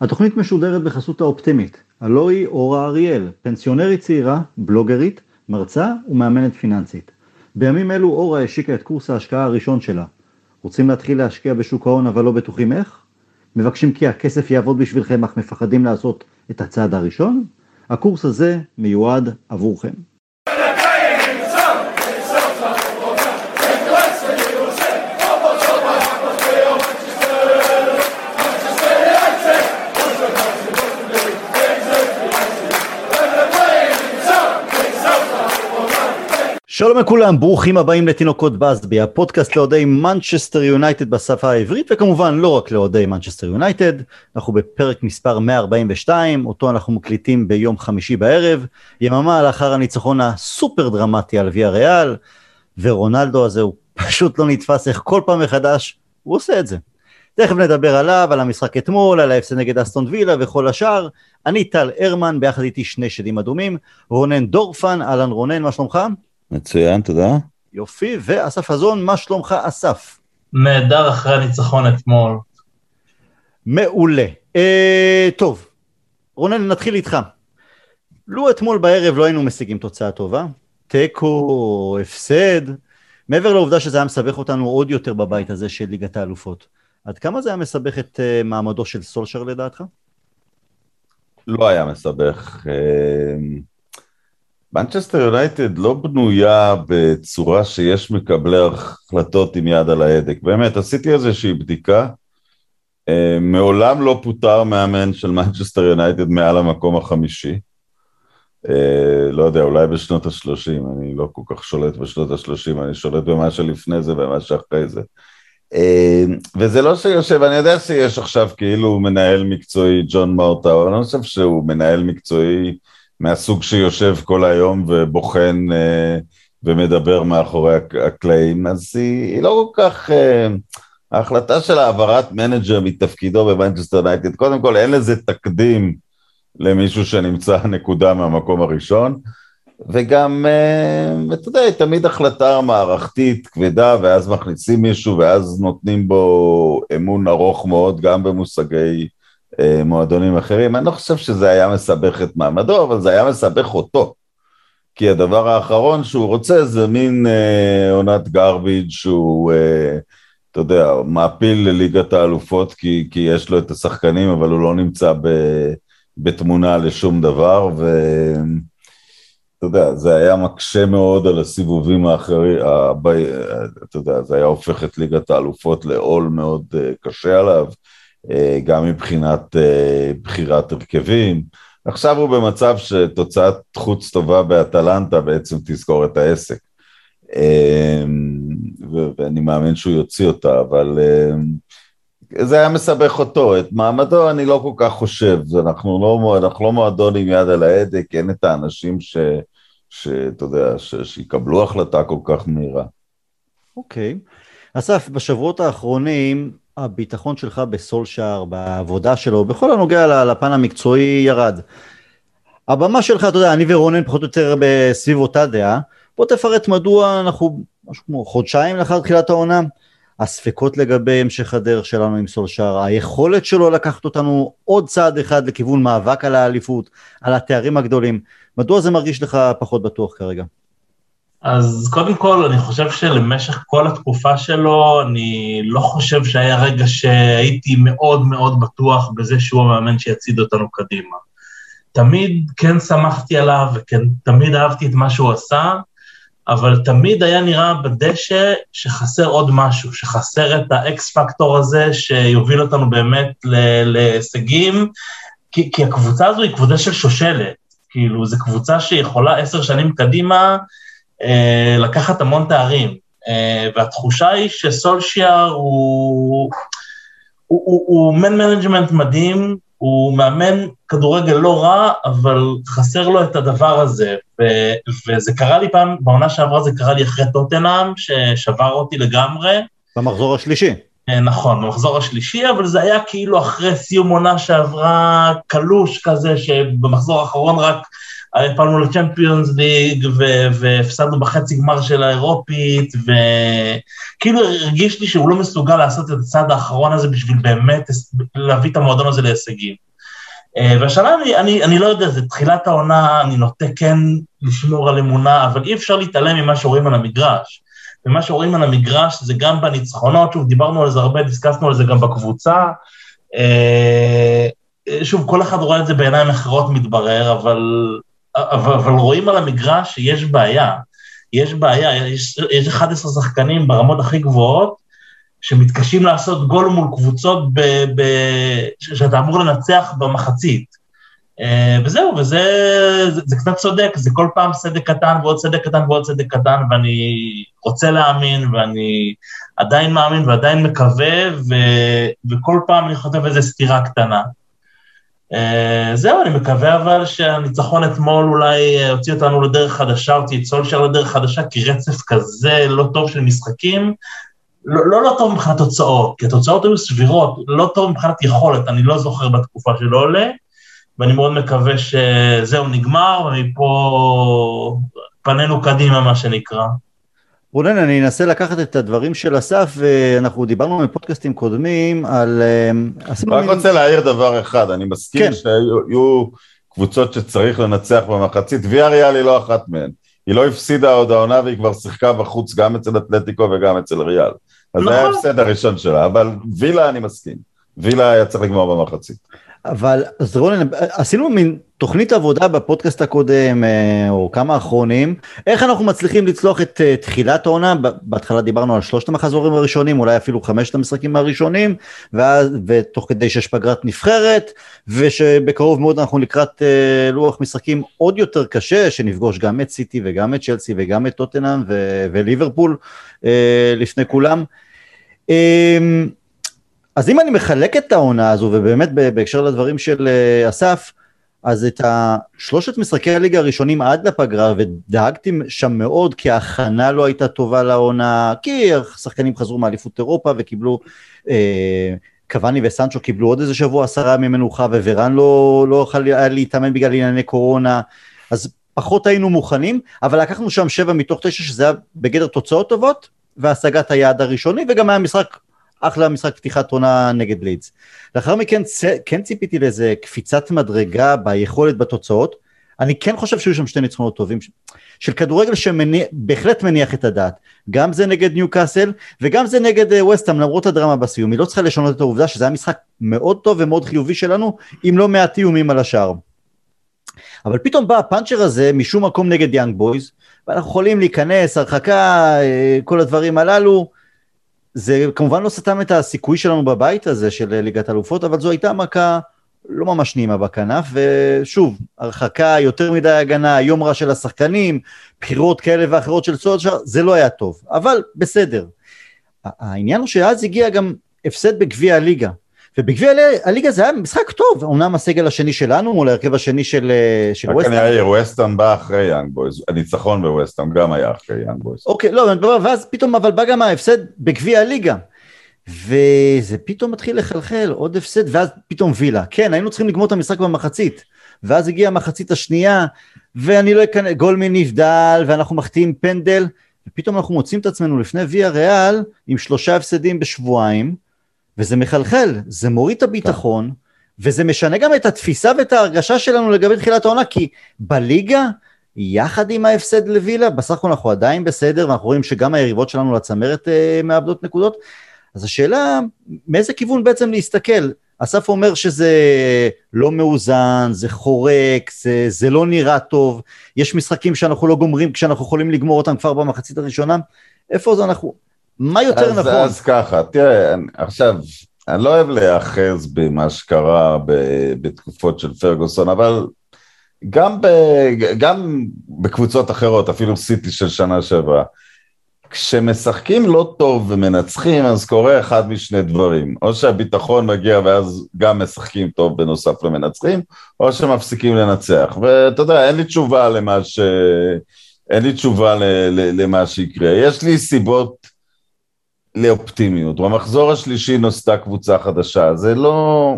התוכנית משודרת בחסות האופטימית, הלוא היא אורה אריאל, פנסיונרית צעירה, בלוגרית, מרצה ומאמנת פיננסית. בימים אלו אורה השיקה את קורס ההשקעה הראשון שלה. רוצים להתחיל להשקיע בשוק ההון אבל לא בטוחים איך? מבקשים כי הכסף יעבוד בשבילכם אך מפחדים לעשות את הצעד הראשון? הקורס הזה מיועד עבורכם. שלום לכולם, ברוכים הבאים לתינוקות באזבי, הפודקאסט לאוהדי מנצ'סטר יונייטד בשפה העברית, וכמובן לא רק לאוהדי מנצ'סטר יונייטד, אנחנו בפרק מספר 142, אותו אנחנו מקליטים ביום חמישי בערב, יממה לאחר הניצחון הסופר דרמטי על ויאריאל, ורונלדו הזה הוא פשוט לא נתפס איך כל פעם מחדש הוא עושה את זה. תכף נדבר עליו, על המשחק אתמול, על ההפסד נגד אסטון וילה וכל השאר. אני טל הרמן, ביחד איתי שני שדים אדומים, רונן דורפן, אהלן רונן, מה שלומך? מצוין, תודה. יופי, ואסף חזון, מה שלומך אסף? נהדר אחרי הניצחון אתמול. מעולה. אה, טוב, רונן, נתחיל איתך. לו אתמול בערב לא היינו משיגים תוצאה טובה, תיקו, הפסד, מעבר לעובדה שזה היה מסבך אותנו עוד יותר בבית הזה של ליגת האלופות, עד כמה זה היה מסבך את uh, מעמדו של סולשר לדעתך? לא היה מסבך. אה... מנצ'סטר יונייטד לא בנויה בצורה שיש מקבלי החלטות עם יד על ההדק. באמת, עשיתי איזושהי בדיקה. אה, מעולם לא פוטר מאמן של מנצ'סטר יונייטד מעל המקום החמישי. אה, לא יודע, אולי בשנות ה-30, אני לא כל כך שולט בשנות ה-30, אני שולט במה שלפני זה ומה שאחרי זה. אה, וזה לא שיושב, אני יודע שיש עכשיו כאילו מנהל מקצועי, ג'ון מורטאף, אני לא חושב שהוא מנהל מקצועי מהסוג שיושב כל היום ובוחן אה, ומדבר מאחורי הקלעים, אז היא, היא לא כל כך... אה, ההחלטה של העברת manager מתפקידו במנצ'סטר יונייטד, קודם כל אין לזה תקדים למישהו שנמצא נקודה מהמקום הראשון, וגם, אה, אתה יודע, היא תמיד החלטה מערכתית כבדה, ואז מכניסים מישהו, ואז נותנים בו אמון ארוך מאוד, גם במושגי מועדונים אחרים. אני לא חושב שזה היה מסבך את מעמדו, אבל זה היה מסבך אותו. כי הדבר האחרון שהוא רוצה זה מין אה, עונת גרביג' שהוא, אה, אתה יודע, מעפיל לליגת האלופות כי, כי יש לו את השחקנים, אבל הוא לא נמצא ב, בתמונה לשום דבר, ואתה יודע, זה היה מקשה מאוד על הסיבובים האחרים, הב... אתה יודע, זה היה הופך את ליגת האלופות לעול מאוד אה, קשה עליו. אה, גם מבחינת אה, בחירת הרכבים. עכשיו הוא במצב שתוצאת חוץ טובה באטלנטה בעצם תזכור את העסק. אה, ואני מאמין שהוא יוציא אותה, אבל זה היה מסבך אותו. את מעמדו אני לא כל כך חושב, אנחנו לא, אנחנו לא מועדון עם יד על ההדק, אין את האנשים ש... שאתה יודע, ש... שיקבלו החלטה כל כך מהירה. אוקיי. Okay. אסף, בשבועות האחרונים הביטחון שלך בסולשאר, בעבודה שלו, בכל הנוגע לפן המקצועי ירד. הבמה שלך, אתה יודע, אני ורונן פחות או יותר סביב אותה דעה. בוא תפרט מדוע אנחנו משהו כמו חודשיים לאחר תחילת העונה, הספקות לגבי המשך הדרך שלנו עם סולשאר, היכולת שלו לקחת אותנו עוד צעד אחד לכיוון מאבק על האליפות, על התארים הגדולים. מדוע זה מרגיש לך פחות בטוח כרגע? אז קודם כל, אני חושב שלמשך כל התקופה שלו, אני לא חושב שהיה רגע שהייתי מאוד מאוד בטוח בזה שהוא המאמן שיצעיד אותנו קדימה. תמיד כן שמחתי עליו, וכן תמיד אהבתי את מה שהוא עשה, אבל תמיד היה נראה בדשא שחסר עוד משהו, שחסר את האקס פקטור הזה שיוביל אותנו באמת להישגים, כי, כי הקבוצה הזו היא קבוצה של שושלת, כאילו, זו קבוצה שיכולה עשר שנים קדימה, לקחת המון תארים, אה, והתחושה היא שסולשיאר הוא, הוא, הוא, הוא man management מדהים, הוא מאמן כדורגל לא רע, אבל חסר לו את הדבר הזה. ו, וזה קרה לי פעם, בעונה שעברה זה קרה לי אחרי טוטנאם, ששבר אותי לגמרי. במחזור השלישי. אה, נכון, במחזור השלישי, אבל זה היה כאילו אחרי סיום עונה שעברה קלוש כזה, שבמחזור האחרון רק הפלנו לצ'מפיונס ליג והפסדנו בחצי גמר של האירופית, וכאילו הרגיש לי שהוא לא מסוגל לעשות את הצעד האחרון הזה בשביל באמת להביא את המועדון הזה להישגים. אה, והשנה אני, אני, אני לא יודע, זה תחילת העונה, אני נוטה כן לשמור על אמונה, אבל אי אפשר להתעלם ממה שרואים על המגרש. ומה שרואים על המגרש זה גם בניצחונות, שוב, דיברנו על זה הרבה, דיסקסנו על זה גם בקבוצה. אה, שוב, כל אחד רואה את זה בעיניים אחרות מתברר, אבל, אבל, אבל רואים על המגרש שיש בעיה. יש בעיה, יש, יש 11 שחקנים ברמות הכי גבוהות, שמתקשים לעשות גול מול קבוצות ב, ב, שאתה אמור לנצח במחצית. אה, וזהו, וזה זה, זה קצת צודק, זה כל פעם סדק קטן ועוד סדק קטן ועוד סדק קטן, ואני רוצה להאמין, ואני עדיין מאמין ועדיין מקווה, ו, וכל פעם אני חוטף איזו סתירה קטנה. Uh, זהו, אני מקווה אבל שהניצחון אתמול אולי הוציא אותנו לדרך חדשה, הוציא את סולשר לדרך חדשה, כי רצף כזה לא טוב של משחקים, לא, לא לא טוב מבחינת תוצאות, כי התוצאות היו סבירות, לא טוב מבחינת יכולת, אני לא זוכר בתקופה שלא עולה, ואני מאוד מקווה שזהו נגמר, ומפה פנינו קדימה, מה שנקרא. רונן, אני אנסה לקחת את הדברים של אסף, ואנחנו דיברנו בפודקאסטים קודמים על... אה, רק רוצה להעיר דבר אחד, אני מסכים כן. שהיו קבוצות שצריך לנצח במחצית, ויה ריאל היא לא אחת מהן. היא לא הפסידה עוד העונה והיא כבר שיחקה בחוץ גם אצל אתלטיקו וגם אצל ריאל. אז זה היה נכון. ההפסד הראשון שלה, אבל וילה אני מסכים. וילה היה צריך לגמור במחצית. אבל אז רונן, עשינו מין תוכנית עבודה בפודקאסט הקודם, אה, או כמה אחרונים, איך אנחנו מצליחים לצלוח את אה, תחילת העונה, בהתחלה דיברנו על שלושת המחזורים הראשונים, אולי אפילו חמשת המשחקים הראשונים, ואז, ותוך כדי שיש פגרת נבחרת, ושבקרוב מאוד אנחנו לקראת אה, לוח משחקים עוד יותר קשה, שנפגוש גם את סיטי וגם את צ'לסי וגם את טוטנאם וליברפול לפני כולם. אז אם אני מחלק את העונה הזו, ובאמת בהקשר לדברים של אסף, אז את שלושת משחקי הליגה הראשונים עד לפגרה, ודאגתי שם מאוד, כי ההכנה לא הייתה טובה לעונה, כי השחקנים חזרו מאליפות אירופה וקיבלו, אה, קוואני וסנצ'ו קיבלו עוד איזה שבוע עשרה ימי מנוחה, וורן לא, לא יכול היה להתאמן בגלל ענייני קורונה, אז פחות היינו מוכנים, אבל לקחנו שם שבע מתוך תשע, שזה היה בגדר תוצאות טובות, והשגת היעד הראשוני, וגם היה משחק אחלה משחק פתיחת עונה נגד לידס. לאחר מכן כן ציפיתי לאיזה קפיצת מדרגה ביכולת בתוצאות. אני כן חושב שהיו שם שתי ניצחונות טובים של כדורגל שבהחלט מניח את הדעת. גם זה נגד ניו קאסל וגם זה נגד אה, ווסטהאם למרות הדרמה בסיום. היא לא צריכה לשנות את העובדה שזה היה משחק מאוד טוב ומאוד חיובי שלנו עם לא מעט איומים על השער. אבל פתאום בא הפאנצ'ר הזה משום מקום נגד יאנג בויז ואנחנו יכולים להיכנס, הרחקה, אה, כל הדברים הללו. זה כמובן לא סתם את הסיכוי שלנו בבית הזה של ליגת אלופות, אבל זו הייתה מכה לא ממש נעימה בכנף, ושוב, הרחקה, יותר מדי הגנה, יום רע של השחקנים, בחירות כאלה ואחרות של סולשיאר, זה לא היה טוב, אבל בסדר. העניין הוא שאז הגיע גם הפסד בגביע הליגה, ובגביע הליגה זה היה משחק טוב, אמנם הסגל השני שלנו מול ההרכב השני של, אה, ווסטהאם. רק אני ווסטהאם בא אחרי יאנג בויז, הניצחון בווסטהאם גם היה אחרי יאנג בויז. אוקיי, לא, ואז פתאום אבל בא גם ההפסד בגביע הליגה. וזה פתאום מתחיל לחלחל, עוד הפסד, ואז פתאום וילה. כן, היינו צריכים לגמור את המשחק במחצית. ואז הגיעה המחצית השנייה, ואני לא אכנס, גולמי נבדל, ואנחנו מחטיאים פנדל, ופתאום אנחנו מוצאים את עצמנו לפני ויה ריאל, עם שלושה הפסדים בשבועיים, וזה מחלחל, זה מוריד את הביטחון, וזה משנה גם את התפיסה ואת ההרגשה שלנו לגבי תחילת העונה, כי בליגה, יחד עם ההפסד לווילה, בסך הכל אנחנו עדיין בסדר, ואנחנו רואים שגם היריבות שלנו לצמרת אה, מאבדות נקודות. אז השאלה, מאיזה כיוון בעצם להסתכל? אסף אומר שזה לא מאוזן, זה חורק, זה, זה לא נראה טוב, יש משחקים שאנחנו לא גומרים כשאנחנו יכולים לגמור אותם כבר במחצית הראשונה. איפה זה אנחנו? מה יותר אז, נכון? אז ככה, תראה, עכשיו, אני לא אוהב להיאחז במה שקרה בתקופות של פרגוסון, אבל גם, ב, גם בקבוצות אחרות, אפילו סיטי של שנה שעברה, כשמשחקים לא טוב ומנצחים, אז קורה אחד משני דברים. או שהביטחון מגיע ואז גם משחקים טוב בנוסף למנצחים, או שמפסיקים לנצח. ואתה יודע, אין לי תשובה למה ש... אין לי תשובה ל... למה שיקרה. יש לי סיבות לאופטימיות. במחזור השלישי נוסדה קבוצה חדשה, זה לא...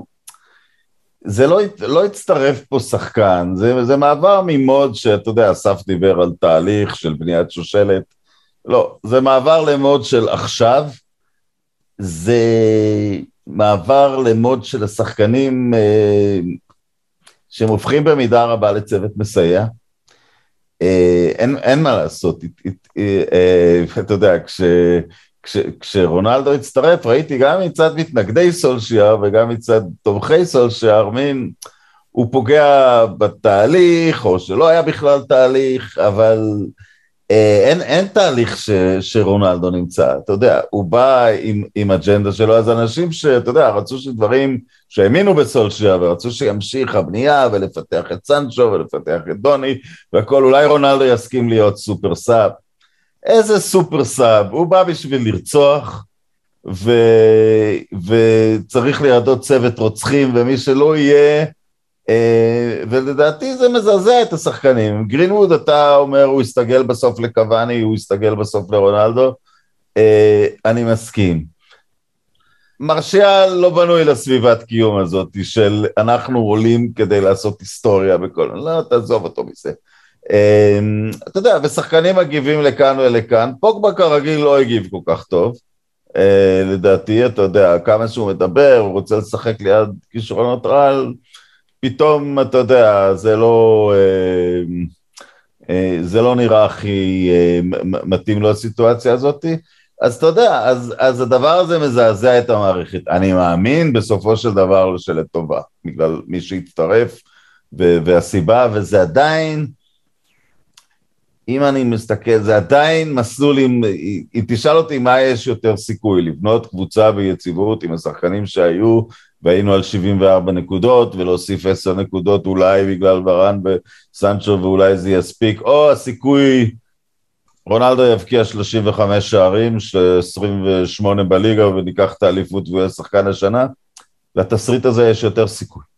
זה לא, לא הצטרף פה שחקן, זה, זה מעבר ממוד שאתה יודע, אסף דיבר על תהליך של בניית שושלת, לא, זה מעבר למוד של עכשיו, זה מעבר למוד של השחקנים, אה, שהם הופכים במידה רבה לצוות מסייע. אה, אין, אין מה לעשות, אה, אה, אתה יודע, כש, כש, כשרונלדו הצטרף, ראיתי גם מצד מתנגדי סולשיאר וגם מצד תומכי סולשיאר, מין, הוא פוגע בתהליך, או שלא היה בכלל תהליך, אבל אה, אין, אין תהליך ש, שרונלדו נמצא, אתה יודע, הוא בא עם, עם אג'נדה שלו, אז אנשים שאתה יודע, רצו שדברים שהאמינו בסולשיאר ורצו שימשיך הבנייה ולפתח את סנצ'ו ולפתח את דוני והכל, אולי רונלדו יסכים להיות super sub. איזה super sub, הוא בא בשביל לרצוח, ו... וצריך לידו צוות רוצחים, ומי שלא יהיה, אה, ולדעתי זה מזעזע את השחקנים. גרינווד, אתה אומר, הוא יסתגל בסוף לקוואני, הוא יסתגל בסוף לרונלדו, אה, אני מסכים. מרשיאל לא בנוי לסביבת קיום הזאת של אנחנו עולים כדי לעשות היסטוריה בכל... לא, תעזוב אותו מזה. אה, אתה יודע, ושחקנים מגיבים לכאן ולכאן, פוגבה כרגיל לא הגיב כל כך טוב. לדעתי, אתה יודע, כמה שהוא מדבר, הוא רוצה לשחק ליד כישרונות רעל, פתאום, אתה יודע, זה לא... אה, אה, זה לא נראה הכי אה, מתאים לו הסיטואציה הזאת, אז אתה יודע, אז, אז הדבר הזה מזעזע את המערכת. אני מאמין בסופו של דבר שלטובה, בגלל מי שהצטרף והסיבה, וזה עדיין, אם אני מסתכל, זה עדיין מסלול עם, אם תשאל אותי מה יש יותר סיכוי, לבנות קבוצה ביציבות עם השחקנים שהיו והיינו על 74 נקודות, ולהוסיף 10 נקודות אולי בגלל ורן וסנצ'ו ואולי זה יספיק, או הסיכוי, רונלדו יבקיע 35 שערים, 28 בליגה וניקח את האליפות והוא יהיה שחקן השנה, לתסריט הזה יש יותר סיכוי.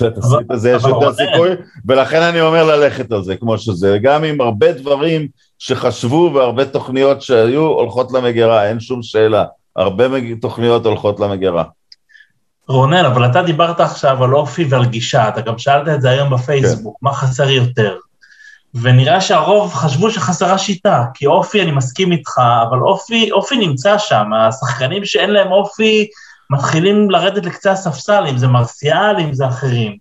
לתסריט הזה יש יותר סיכוי, ולכן אני אומר ללכת על זה כמו שזה, גם עם הרבה דברים שחשבו והרבה תוכניות שהיו הולכות למגירה, אין שום שאלה, הרבה תוכניות הולכות למגירה. רונן, אבל אתה דיברת עכשיו על אופי ועל גישה, אתה גם שאלת את זה היום בפייסבוק, כן. מה חסר יותר? ונראה שהרוב חשבו שחסרה שיטה, כי אופי, אני מסכים איתך, אבל אופי, אופי נמצא שם, השחקנים שאין להם אופי מתחילים לרדת לקצה הספסל, אם זה מרסיאל, אם זה אחרים.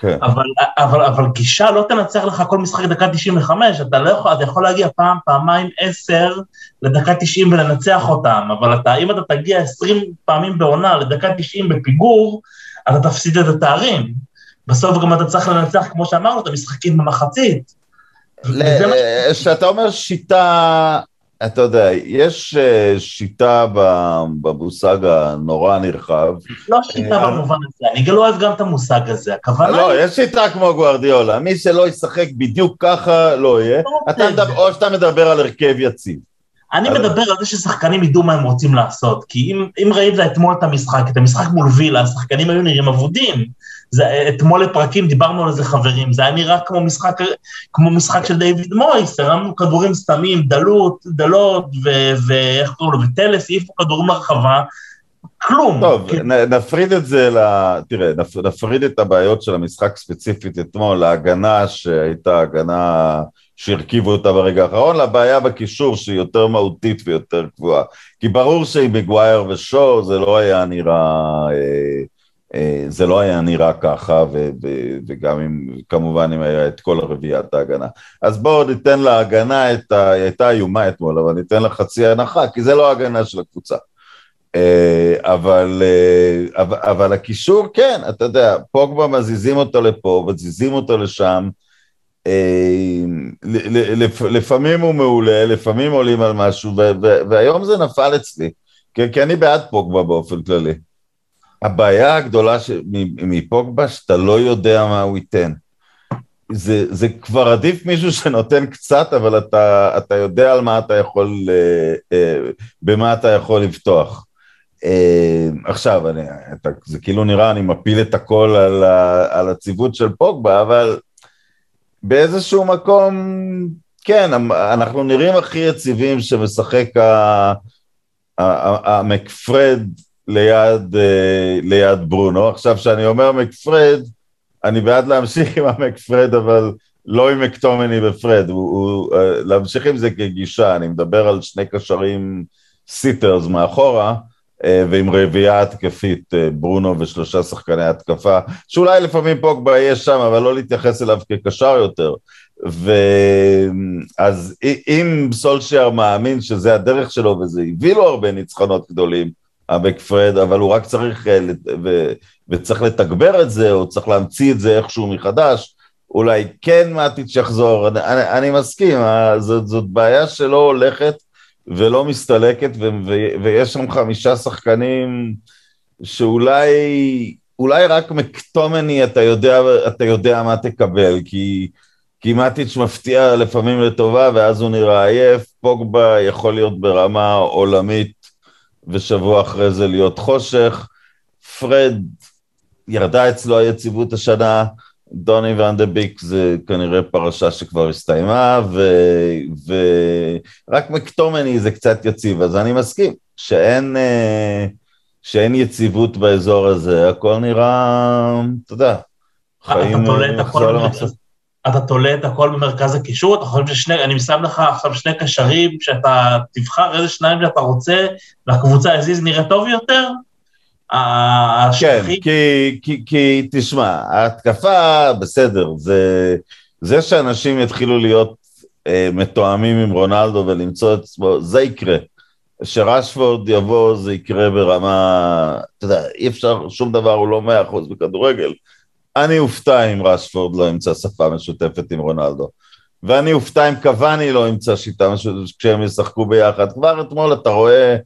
כן. אבל, אבל, אבל גישה לא תנצח לך כל משחק דקה 95, אתה לא יכול, אתה יכול להגיע פעם, פעמיים, עשר לדקה 90 ולנצח אותם, אבל אתה, אם אתה תגיע 20 פעמים בעונה לדקה 90 בפיגור, אתה תפסיד את התארים. בסוף גם אתה צריך לנצח, כמו שאמרנו, את המשחקים במחצית. כשאתה אומר שיטה, אתה יודע, יש אה, שיטה במושג הנורא נרחב. לא שיטה אה, במובן הזה, אני לא אוהב גם את המושג הזה, הכוונה לא, יש שיטה כמו גוארדיולה, מי שלא ישחק בדיוק ככה, לא יהיה. לא או שאתה מדבר על הרכב יציב. אני מדבר על זה ששחקנים ידעו מה הם רוצים לעשות, כי אם ראית אתמול את המשחק, את המשחק מול וילה, השחקנים היו נראים אבודים. זה, אתמול לפרקים דיברנו על זה חברים, זה היה נראה כמו משחק, כמו משחק של דיוויד מויס, הרמנו כדורים סתמים, דלות, דלות, ואיך קוראים לו, וטלס, העיפו כדורים לרחבה, כלום. טוב, כי... נפריד את זה, ל... תראה, נפריד את הבעיות של המשחק ספציפית אתמול, להגנה שהייתה הגנה שהרכיבו אותה ברגע האחרון, לבעיה בקישור שהיא יותר מהותית ויותר קבועה. כי ברור שעם מגווייר ושואו זה לא היה נראה... אה, אה, זה לא היה נראה ככה, ו- ו- וגם אם, כמובן אם היה את כל הרביעיית ההגנה. אז בואו ניתן להגנה את ה... היא הייתה איומה אתמול, אבל ניתן לה חצי הנחה, כי זה לא ההגנה של הקבוצה. אה, אבל, אה, אבל, אבל הקישור, כן, אתה יודע, פוגבה מזיזים אותו לפה, מזיזים אותו לשם, לפעמים הוא מעולה, לפעמים עולים על משהו, והיום זה נפל אצלי, כי אני בעד פוגבה באופן כללי. הבעיה הגדולה ש... מפוגבה, שאתה לא יודע מה הוא ייתן. זה, זה כבר עדיף מישהו שנותן קצת, אבל אתה, אתה יודע על מה אתה יכול, אה, אה, במה אתה יכול לפתוח. אה, עכשיו, אני, אתה, זה כאילו נראה, אני מפיל את הכל על, ה, על הציוות של פוגבה, אבל באיזשהו מקום, כן, אנחנו נראים הכי יציבים שמשחק המקפרד ליד, אה, ליד ברונו. עכשיו, כשאני אומר מקפרד, אני בעד להמשיך עם המקפרד, אבל לא עם מקטומני ופרד, הוא, הוא, אה, להמשיך עם זה כגישה, אני מדבר על שני קשרים סיטרס מאחורה, אה, ועם רביעייה התקפית, ברונו ושלושה שחקני התקפה, שאולי לפעמים פוגבה יהיה שם, אבל לא להתייחס אליו כקשר יותר. ואז אם סולשייר מאמין שזה הדרך שלו וזה הביא לו הרבה ניצחונות גדולים, אבק פרד, אבל הוא רק צריך, אה, ו, וצריך לתגבר את זה, או צריך להמציא את זה איכשהו מחדש, אולי כן מאטיץ' יחזור, אני, אני, מסכים, זאת, זאת בעיה שלא הולכת ולא מסתלקת, ו, ו, ויש שם חמישה שחקנים שאולי אולי רק מקטומני אתה יודע, אתה יודע מה תקבל, כי, כי מאטיץ' מפתיע לפעמים לטובה ואז הוא נראה עייף, פוגבה יכול להיות ברמה עולמית ושבוע אחרי זה להיות חושך, פרד ירדה אצלו היציבות השנה, דוני ואן דה ביק זה כנראה פרשה שכבר הסתיימה, ורק מקטומני זה קצת יציב, אז אני מסכים שאין, אה, שאין יציבות באזור הזה, הכל נראה, אתה יודע, חיים לחזור למחסות. אתה תולה את הכל במרכז הקישור, אתה חושב ששני, אני שם לך עכשיו שני קשרים, שאתה תבחר איזה שניים שאתה רוצה, והקבוצה הזיז נראה טוב יותר? כן, כי, כי, כי תשמע, ההתקפה בסדר, זה, זה שאנשים יתחילו להיות אה, מתואמים עם רונלדו ולמצוא את עצמו, זה יקרה. שרשפורד יבוא, זה יקרה ברמה, אתה יודע, אי אפשר, שום דבר הוא לא מאה אחוז בכדורגל. אני אופתע אם רשפורד לא ימצא שפה משותפת עם רונלדו. ואני אופתע אם קוואני לא ימצא שיטה משותפת כשהם ישחקו ביחד. כבר אתמול אתה רואה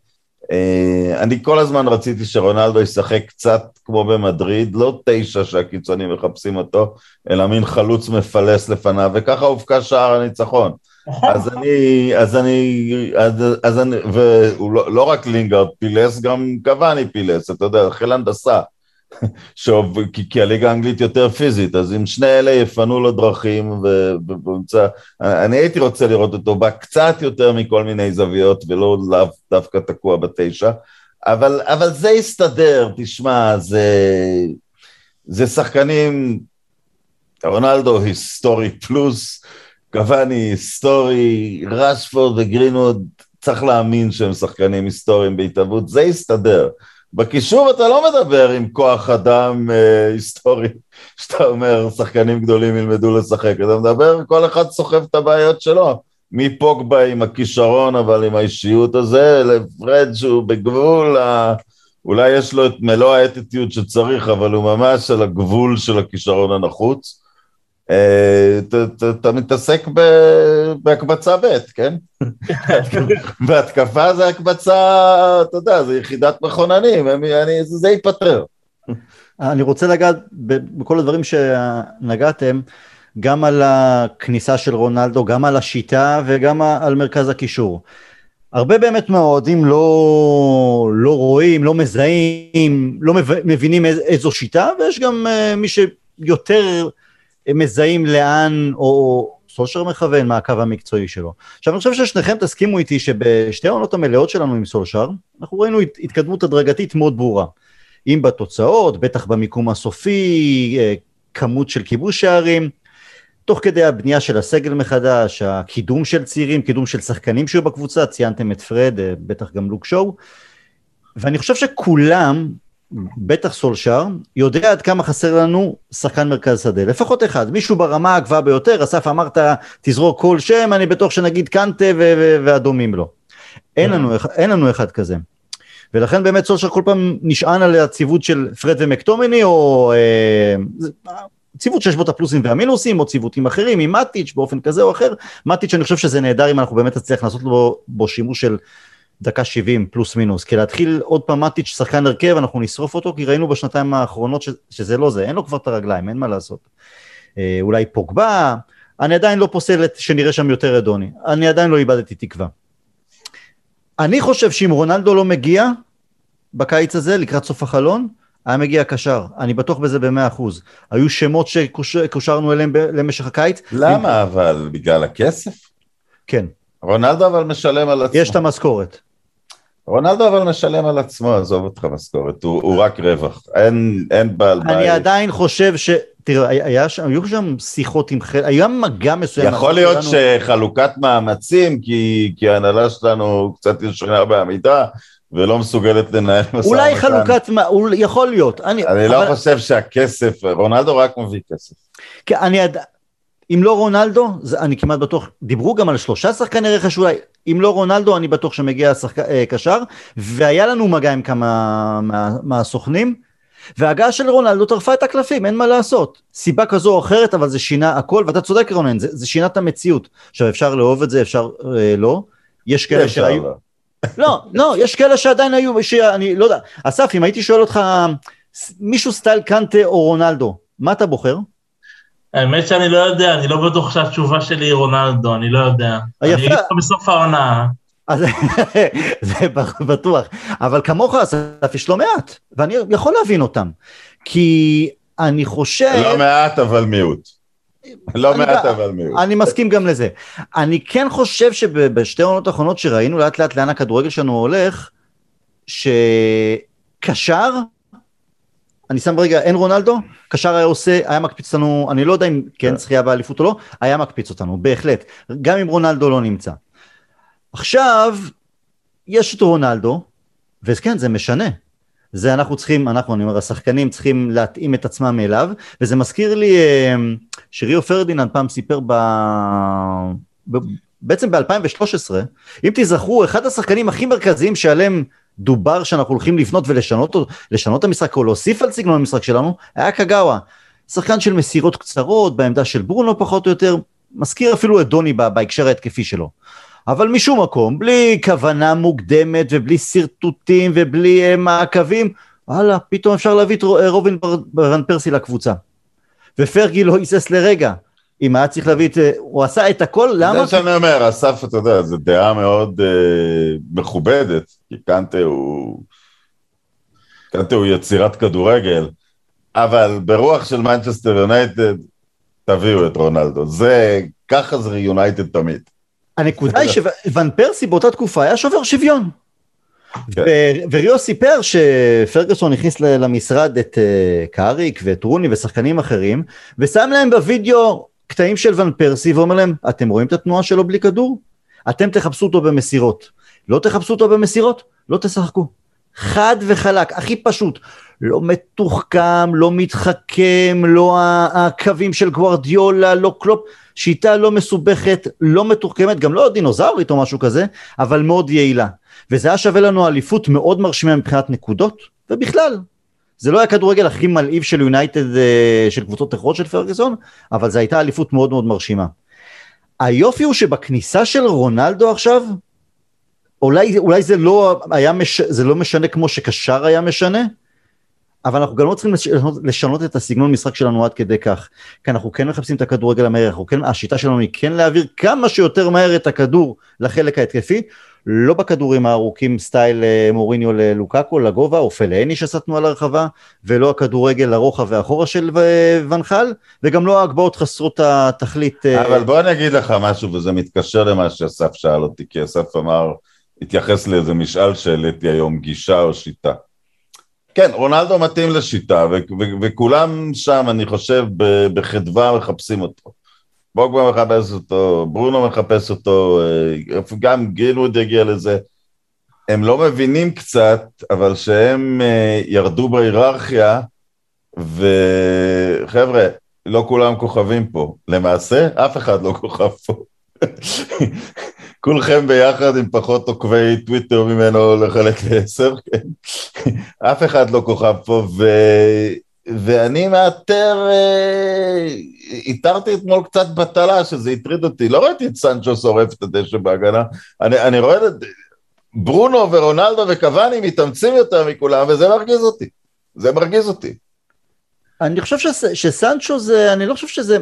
אה, אני כל הזמן רציתי שרונלדו ישחק קצת כמו במדריד, לא תשע שהקיצונים מחפשים אותו, אלא מין חלוץ מפלס לפניו, וככה הובקע שער הניצחון. נכון. אז אני, אז אני, אז, אז אני, והוא לא, לא רק לינגארד פילס, גם קוואני פילס, אתה יודע, חיל הנדסה. שוב, כי, כי הליגה האנגלית יותר פיזית, אז אם שני אלה יפנו לו דרכים ובאמצע, אני הייתי רוצה לראות אותו בא קצת יותר מכל מיני זוויות ולא לאו דווקא תקוע בתשע, אבל, אבל זה יסתדר, תשמע, זה, זה שחקנים, רונלדו היסטורי פלוס, קוואני היסטורי, רשפורד וגרינווד, צריך להאמין שהם שחקנים היסטוריים בהתהוות, זה יסתדר. בקישור אתה לא מדבר עם כוח אדם אה, היסטורי, שאתה אומר, שחקנים גדולים ילמדו לשחק, אתה מדבר, כל אחד סוחב את הבעיות שלו. מפוגבה עם הכישרון, אבל עם האישיות הזה, לפרד שהוא בגבול, ה... אולי יש לו את מלוא האטיטיוד שצריך, אבל הוא ממש על הגבול של הכישרון הנחוץ. אה, אתה מתעסק בהקבצה ב', כן? בהתקפה זה הקבצה, אתה יודע, זה יחידת מכוננים, זה ייפטר. אני רוצה לגעת בכל הדברים שנגעתם, גם על הכניסה של רונלדו, גם על השיטה וגם על מרכז הקישור. הרבה באמת מהאוהדים לא, לא רואים, לא מזהים, לא מבינים איזו שיטה, ויש גם uh, מי שיותר מזהים לאן, או סושר מכוון מה הקו המקצועי שלו. עכשיו אני חושב ששניכם תסכימו איתי שבשתי העונות המלאות שלנו עם סולשר, אנחנו ראינו התקדמות הדרגתית מאוד ברורה. אם בתוצאות, בטח במיקום הסופי, אה, כמות של כיבוש שערים, תוך כדי הבנייה של הסגל מחדש, הקידום של צעירים, קידום של שחקנים שהיו בקבוצה, ציינתם את פרד, אה, בטח גם לוק שואו, ואני חושב שכולם בטח סולשר, יודע עד כמה חסר לנו שחקן מרכז שדה, לפחות אחד, מישהו ברמה הגבוהה ביותר, אסף אמרת תזרוק כל שם, אני בטוח שנגיד קנטה והדומים לו. אין לנו, אין לנו אחד כזה. ולכן באמת סולשר כל פעם נשען על הציוות של פרד ומקטומני, או אה, ציוות שיש בו את הפלוסים והמינוסים, או ציוותים אחרים, עם מטיץ' באופן כזה או אחר. מטיץ' אני חושב שזה נהדר אם אנחנו באמת נצליח לעשות בו, בו שימוש של דקה 70 פלוס מינוס, כי להתחיל עוד פעם מטיץ' שחקן הרכב, אנחנו נשרוף אותו, כי ראינו בשנתיים האחרונות ש, שזה לא זה, אין לו כבר את הרגליים, אין מה לעשות. אה, אולי פוגבה, אני עדיין לא פוסל שנראה שם יותר אדוני, אני עדיין לא איבדתי תקווה. אני חושב שאם רונלדו לא מגיע בקיץ הזה, לקראת סוף החלון, היה מגיע קשר, אני בטוח בזה במאה אחוז. היו שמות שקושרנו אליהם למשך הקיץ. למה אבל? בגלל הכסף? כן. רונלדו אבל משלם על עצמו. יש את המשכורת. רונלדו אבל משלם על עצמו, עזוב אותך משכורת, הוא, הוא רק רווח, אין, אין בעל בית. אני עדיין חושב ש... תראה, היה שם, היו שם שיחות עם חלק, היה מגע מסוים. יכול להיות שלנו... שחלוקת מאמצים, כי, כי ההנהלה שלנו קצת ישנה בעמידה, ולא מסוגלת לנהל משא ומתן. אולי חלוקת, מה- אול- יכול להיות. אני, אני לא אבל- חושב שהכסף, רונלדו רק מביא כסף. כן, אני יד... אם לא רונלדו, זה, אני כמעט בטוח, דיברו גם על שלושה שחקני רכש אולי, אם לא רונלדו, אני בטוח שמגיע שחק... אה, קשר, והיה לנו מגע עם כמה מה... מהסוכנים, וההגעה של רונלדו טרפה את הקלפים, אין מה לעשות. סיבה כזו או אחרת, אבל זה שינה הכל, ואתה צודק רונן, זה, זה שינה את המציאות. עכשיו, אפשר לאהוב את זה, אפשר אה, לא. יש כאלה אפשר, שהיו... אבל. לא, לא, יש כאלה שעדיין היו, שאני לא יודע. אסף, אם הייתי שואל אותך, מישהו סטייל קנטה או רונלדו, מה אתה בוחר? האמת שאני לא יודע, אני לא בטוח שהתשובה שלי היא רונלדו, אני לא יודע. אני יפה. אגיד לך בסוף העונה. אז זה בטוח, אבל כמוך אסף יש לא מעט, ואני יכול להבין אותם, כי אני חושב, לא מעט אבל מיעוט. לא אני מעט אבל מיעוט. אני מסכים גם לזה, אני כן חושב שבשתי העונות האחרונות שראינו לאט לאט לאן הכדורגל שלנו הולך, שקשר, אני שם רגע, אין רונלדו, קשר היה עושה, היה מקפיץ אותנו, אני לא יודע אם כן כן. זכייה באליפות או לא, היה מקפיץ אותנו, בהחלט, גם אם רונלדו לא נמצא. עכשיו, יש את רונלדו, וכן, זה משנה. זה אנחנו צריכים, אנחנו, אני אומר, השחקנים צריכים להתאים את עצמם אליו, וזה מזכיר לי אה, שריו פרדיננד פעם סיפר ב... ב... בעצם ב-2013, אם תזכרו, אחד השחקנים הכי מרכזיים שעליהם דובר שאנחנו הולכים לבנות ולשנות לשנות את המשחק או להוסיף על סגנון המשחק שלנו, היה קגאווה. שחקן של מסירות קצרות, בעמדה של ברונו פחות או יותר, מזכיר אפילו את דוני בהקשר ההתקפי שלו. אבל משום מקום, בלי כוונה מוקדמת ובלי שרטוטים ובלי uh, מעקבים, וואלה, פתאום אפשר להביא את אה, רובין בר- ון פרסי לקבוצה. ופרגי לא היסס לרגע. אם היה צריך להביא את... אה, הוא עשה את הכל, זה למה? מה שאני אומר, אסף, אתה יודע, זו דעה מאוד אה, מכובדת, כי קנטה הוא... קנטה הוא יצירת כדורגל, אבל ברוח של מנצ'סטר יונייטד, תביאו את רונלדו. זה, ככה זה יונייטד תמיד. הנקודה היא שוון פרסי באותה תקופה היה שובר שוויון. כן. וריו סיפר שפרגוסון הכניס למשרד את אה, קאריק ואת רוני ושחקנים אחרים, ושם להם בווידאו קטעים של ון פרסי ואומר להם, אתם רואים את התנועה שלו בלי כדור? אתם תחפשו אותו במסירות. לא תחפשו אותו במסירות? לא תשחקו. חד וחלק, הכי פשוט. לא מתוחכם, לא מתחכם, לא הקווים של גווארדיולה, לא קלופ, שיטה לא מסובכת, לא מתוחכמת, גם לא דינוזאורית או משהו כזה, אבל מאוד יעילה. וזה היה שווה לנו אליפות מאוד מרשימה מבחינת נקודות, ובכלל. זה לא היה כדורגל הכי מלהיב של יונייטד, אה, של קבוצות אחרות של פרגוסון, אבל זו הייתה אליפות מאוד מאוד מרשימה. היופי הוא שבכניסה של רונלדו עכשיו, אולי, אולי זה, לא היה מש, זה לא משנה כמו שקשר היה משנה, אבל אנחנו גם לא צריכים לשנות, לשנות את הסגנון משחק שלנו עד כדי כך. כי אנחנו כן מחפשים את הכדורגל אנחנו כן, השיטה שלנו היא כן להעביר כמה שיותר מהר את הכדור לחלק ההתקפי, לא בכדורים הארוכים סטייל אה, מוריניו ללוקאקו, לגובה, או פלאני שסטנו על הרחבה, ולא הכדורגל הרוחב ואחורה של ונחל, וגם לא ההגבהות חסרות התכלית. אה, אבל בוא אני אגיד לך משהו, וזה מתקשר למה שאסף שאל אותי, כי אסף אמר, התייחס לאיזה משאל שהעליתי היום, גישה או שיטה. כן, רונלדו מתאים לשיטה, ו- ו- וכולם שם, אני חושב, בחדווה מחפשים אותו. בוגבה מחפש אותו, ברונו מחפש אותו, אה, גם גרינווד יגיע לזה. הם לא מבינים קצת, אבל שהם אה, ירדו בהיררכיה, וחבר'ה, לא כולם כוכבים פה. למעשה, אף אחד לא כוכב פה. כולכם ביחד עם פחות עוקבי טוויטר ממנו לחלק לעשר, כן. אף אחד לא כוכב פה, ו... ואני מאתר, אה, איתרתי אתמול קצת בטלה, שזה הטריד אותי. לא ראיתי את סנצ'ו שורף את הדשא בהגנה. אני, אני רואה את ברונו ורונלדו וקוואני מתאמצים יותר מכולם, וזה מרגיז אותי. זה מרגיז אותי. אני חושב שס, שסנצ'ו זה, אני לא חושב שזה...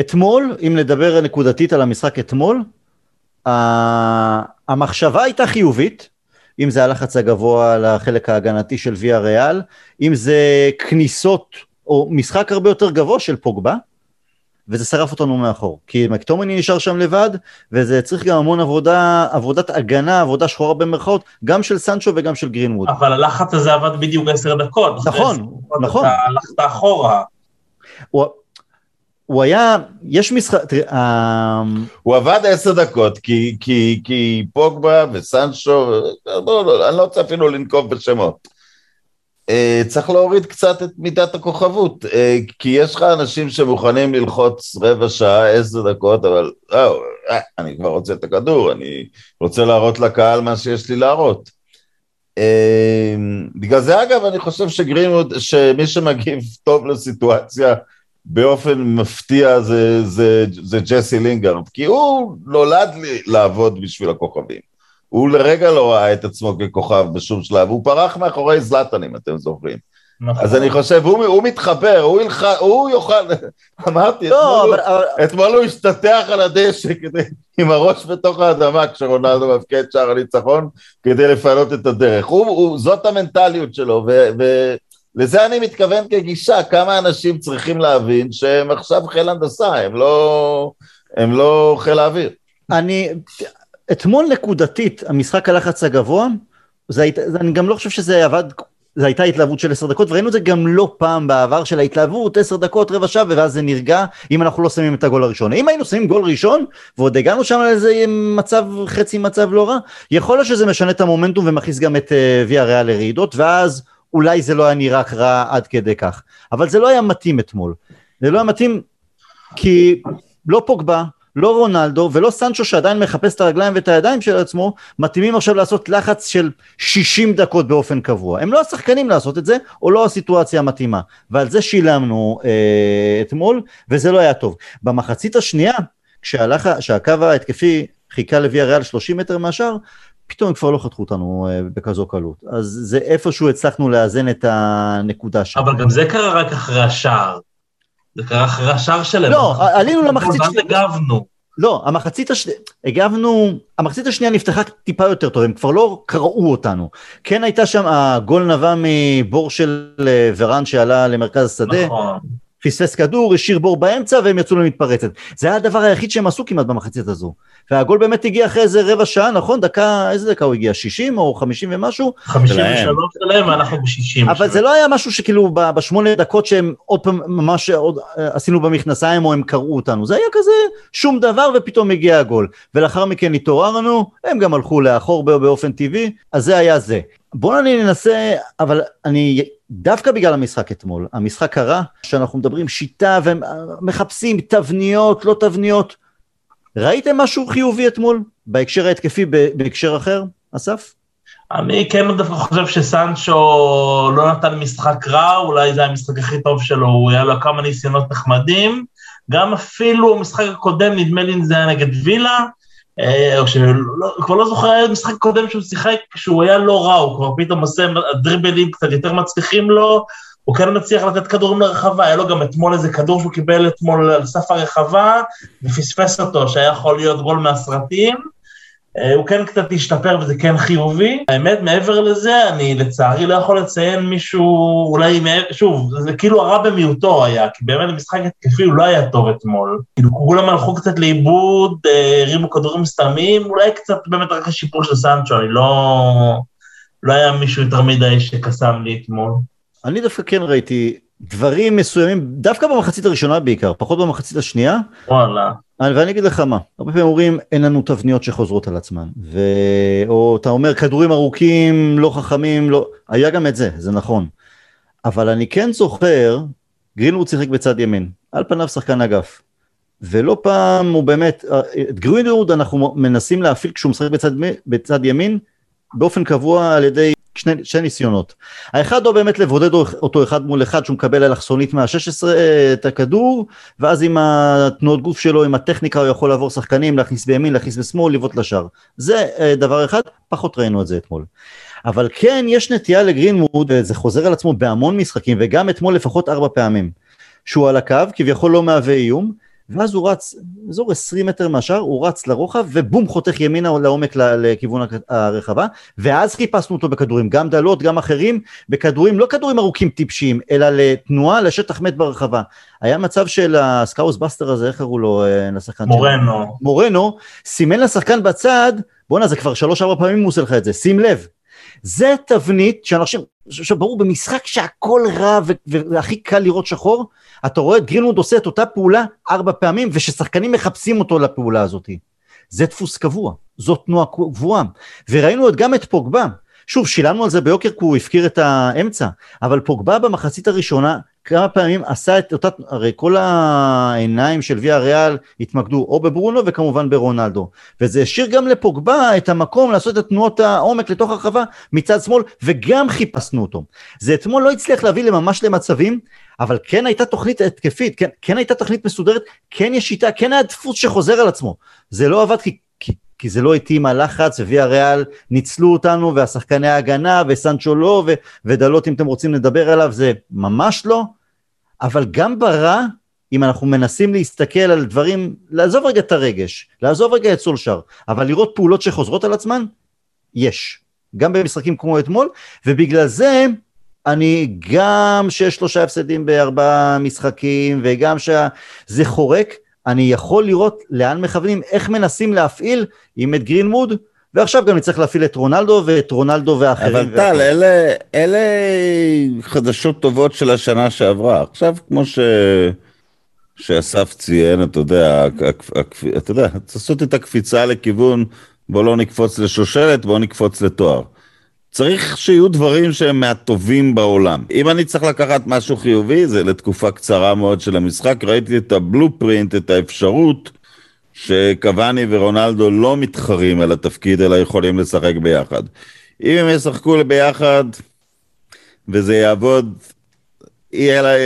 אתמול, אם נדבר נקודתית על המשחק אתמול, המחשבה הייתה חיובית, אם זה הלחץ הגבוה לחלק ההגנתי של ויה ריאל, אם זה כניסות או משחק הרבה יותר גבוה של פוגבה, וזה שרף אותנו מאחור. כי מקטומני נשאר שם לבד, וזה צריך גם המון עבודה, עבודת הגנה, עבודה שחורה במרכאות, גם של סנצ'ו וגם של גרינווד. אבל הלחץ הזה עבד בדיוק עשר דקות. נכון, נכון. אתה הלכת אחורה. הוא- הוא היה, יש משחק, תראה, אה, הוא עבד עשר דקות, כי, כי, כי פוגבה וסנצ'ו, לא, לא, אני לא רוצה אפילו לנקוב בשמות. אה, צריך להוריד קצת את מידת הכוכבות, אה, כי יש לך אנשים שמוכנים ללחוץ רבע שעה, עשר דקות, אבל לא, אה, אני כבר רוצה את הכדור, אני רוצה להראות לקהל מה שיש לי להראות. אה, בגלל זה אגב, אני חושב שגרינווד, שמי שמגיב טוב לסיטואציה באופן מפתיע זה, זה, זה ג'סי לינגארד, כי הוא נולד לי לעבוד בשביל הכוכבים. הוא לרגע לא ראה את עצמו ככוכב בשום שלב, הוא פרח מאחורי זלאטן, אם אתם זוכרים. נכון. אז אני חושב, הוא, הוא מתחבר, הוא, ילח, הוא יוכל, אמרתי, לא, אתמול, אבל- הוא, אתמול הוא השתטח על הדשא כדי, עם הראש בתוך האדמה כשרונלדו מבקיע את שער הניצחון כדי לפנות את הדרך. הוא, הוא, זאת המנטליות שלו, ו, ולזה אני מתכוון כגישה, כמה אנשים צריכים להבין שהם עכשיו חיל הנדסה, הם לא, הם לא חיל האוויר. אני, אתמול נקודתית, המשחק הלחץ הגבוה, זה היית, אני גם לא חושב שזה עבד, זו הייתה התלהבות של עשר דקות, וראינו את זה גם לא פעם בעבר של ההתלהבות, עשר דקות, רבע שעה, ואז זה נרגע, אם אנחנו לא שמים את הגול הראשון. אם היינו שמים גול ראשון, ועוד הגענו שם לאיזה מצב, חצי מצב לא רע, יכול להיות שזה משנה את המומנטום ומכניס גם את uh, ויה ריאל לרעידות, ואז אולי זה לא היה נראה רע עד כדי כך. אבל זה לא היה מתאים אתמול. זה לא היה מתאים כי לא פוגבה, לא רונלדו ולא סנצ'ו שעדיין מחפש את הרגליים ואת הידיים של עצמו, מתאימים עכשיו לעשות לחץ של 60 דקות באופן קבוע. הם לא השחקנים לעשות את זה, או לא הסיטואציה המתאימה. ועל זה שילמנו אה, אתמול, וזה לא היה טוב. במחצית השנייה, כשהקו ההתקפי חיכה לוויה ריאל 30 מטר מהשאר, פתאום כבר לא חתכו אותנו אה, בכזו קלות. אז זה איפשהו הצלחנו לאזן את הנקודה שם. אבל גם זה קרה רק אחרי השער. זה קרה אחרי השער שלהם. לא, עלינו למחצית ואז. הגבנו. לא, המחצית השנייה, הגבנו, המחצית השנייה נפתחה טיפה יותר טוב, הם כבר לא קראו אותנו. כן הייתה שם, הגול נבע מבור של אה, ורן שעלה למרכז השדה, נכון. פספס כדור, השאיר בור באמצע והם יצאו למתפרצת. זה היה הדבר היחיד שהם עשו כמעט במחצית הזו. והגול באמת הגיע אחרי איזה רבע שעה, נכון? דקה, איזה דקה הוא הגיע? 60 או 50 ומשהו? 53 שלהם ואנחנו ב-60. אבל זה לא היה משהו שכאילו בשמונה דקות שהם עוד פעם ממש עוד אה, עשינו במכנסיים או הם קראו אותנו, זה היה כזה שום דבר ופתאום הגיע הגול. ולאחר מכן התעוררנו, הם גם הלכו לאחור בא- באופן טבעי, אז זה היה זה. בואו ננסה, אבל אני, דווקא בגלל המשחק אתמול, המשחק קרה, שאנחנו מדברים שיטה ומחפשים תבניות, לא תבניות. ראיתם משהו חיובי אתמול? בהקשר ההתקפי, בהקשר אחר, אסף? אני כן דווקא חושב שסנצ'ו לא נתן משחק רע, אולי זה המשחק הכי טוב שלו, הוא היה לו כמה ניסיונות נחמדים. גם אפילו המשחק הקודם, נדמה לי אם זה היה נגד וילה, אה, או שלא, כבר לא זוכר, היה משחק קודם שהוא שיחק, שהוא היה לא רע, הוא כבר פתאום עושה דריבלים קצת יותר מצליחים לו, הוא כן מצליח לתת כדורים לרחבה, היה לו גם אתמול איזה כדור שהוא קיבל אתמול על סף הרחבה, ופספס אותו, שהיה יכול להיות גול מהסרטים. אה, הוא כן קצת השתפר וזה כן חיובי. האמת, מעבר לזה, אני לצערי לא יכול לציין מישהו, אולי, שוב, זה כאילו הרע במיעוטו היה, כי באמת המשחק התקפי הוא לא היה טוב אתמול. כאילו כולם הלכו קצת לאיבוד, אה, הרימו כדורים סתמים, אולי קצת באמת רק השיפור של סנצ'ו, אני לא... לא היה מישהו יותר מדי שקסם לי אתמול. אני דווקא כן ראיתי דברים מסוימים, דווקא במחצית הראשונה בעיקר, פחות במחצית השנייה, וואלה. אני- ואני אגיד לך מה, הרבה פעמים אומרים אין לנו תבניות שחוזרות על עצמן, ו... או אתה אומר כדורים ארוכים, לא חכמים, לא, היה גם את זה, זה נכון. אבל אני כן זוכר, גרינווד שיחק בצד ימין, על פניו שחקן אגף. ולא פעם הוא באמת, את גרינווד אנחנו מנסים להפעיל כשהוא משחק בצד, בצד ימין, באופן קבוע על ידי שני, שני ניסיונות. האחד הוא באמת לבודד אותו אחד מול אחד שהוא מקבל אלכסונית מה-16 את הכדור, ואז עם התנועות גוף שלו, עם הטכניקה הוא יכול לעבור שחקנים, להכניס בימין, להכניס בשמאל, לבעוט לשער. זה אה, דבר אחד, פחות ראינו את זה אתמול. אבל כן, יש נטייה לגרינווד, וזה חוזר על עצמו בהמון משחקים, וגם אתמול לפחות ארבע פעמים, שהוא על הקו, כביכול לא מהווה איום, ואז הוא רץ, אזור 20 מטר מהשאר, הוא רץ לרוחב, ובום, חותך ימינה או לעומק לכיוון הרחבה, ואז חיפשנו אותו בכדורים, גם דלות, גם אחרים, בכדורים, לא כדורים ארוכים טיפשיים, אלא לתנועה לשטח מת ברחבה. היה מצב של ה Scouse bastard הזה, איך קראו לו, אה, לשחקן שלו? מורנו. מורנו, סימן לשחקן בצד, בואנה זה כבר שלוש ארבע פעמים הוא עושה לך את זה, שים לב. זה תבנית שאנשים, שברור במשחק שהכל רע והכי קל לראות שחור, אתה רואה את גרינווד עושה את אותה פעולה ארבע פעמים וששחקנים מחפשים אותו לפעולה הזאת. זה דפוס קבוע, זאת תנועה קבועה. וראינו גם את פוגבה, שוב, שילמנו על זה ביוקר כי הוא הפקיר את האמצע, אבל פוגבה במחצית הראשונה כמה פעמים עשה את אותה, הרי כל העיניים של ויה ריאל התמקדו או בברונו וכמובן ברונלדו, וזה השאיר גם לפוגבה את המקום לעשות את תנועות העומק לתוך הרחבה מצד שמאל, וגם חיפשנו אותו. זה אתמול לא הצליח להביא ממש למצבים, אבל כן הייתה תוכנית התקפית, כן, כן הייתה תוכנית מסודרת, כן יש שיטה, כן היה דפוס שחוזר על עצמו. זה לא עבד כי כי זה לא התאים הלחץ, וויה ריאל ניצלו אותנו, והשחקני ההגנה, וסנצ'ו לא, ו- ודלות אם אתם רוצים לדבר עליו, זה ממש לא. אבל גם ברע, אם אנחנו מנסים להסתכל על דברים, לעזוב רגע את הרגש, לעזוב רגע את סולשר, אבל לראות פעולות שחוזרות על עצמן, יש. גם במשחקים כמו אתמול, ובגלל זה אני גם שיש שלושה הפסדים בארבעה משחקים, וגם שזה חורק, אני יכול לראות לאן מכוונים, איך מנסים להפעיל עם את גרינמוד, ועכשיו גם נצטרך להפעיל את רונלדו ואת רונלדו ואחרים. אבל טל, אלה, אלה חדשות טובות של השנה שעברה. עכשיו, כמו ש... שאסף ציין, אתה יודע, אתה יודע, לעשות את הקפיצה לכיוון, בוא לא נקפוץ לשושלת, בוא נקפוץ לתואר. צריך שיהיו דברים שהם מהטובים בעולם. אם אני צריך לקחת משהו חיובי, זה לתקופה קצרה מאוד של המשחק, ראיתי את הבלופרינט, את האפשרות שקוואני ורונלדו לא מתחרים על התפקיד, אלא יכולים לשחק ביחד. אם הם ישחקו ביחד וזה יעבוד, יהיה לה,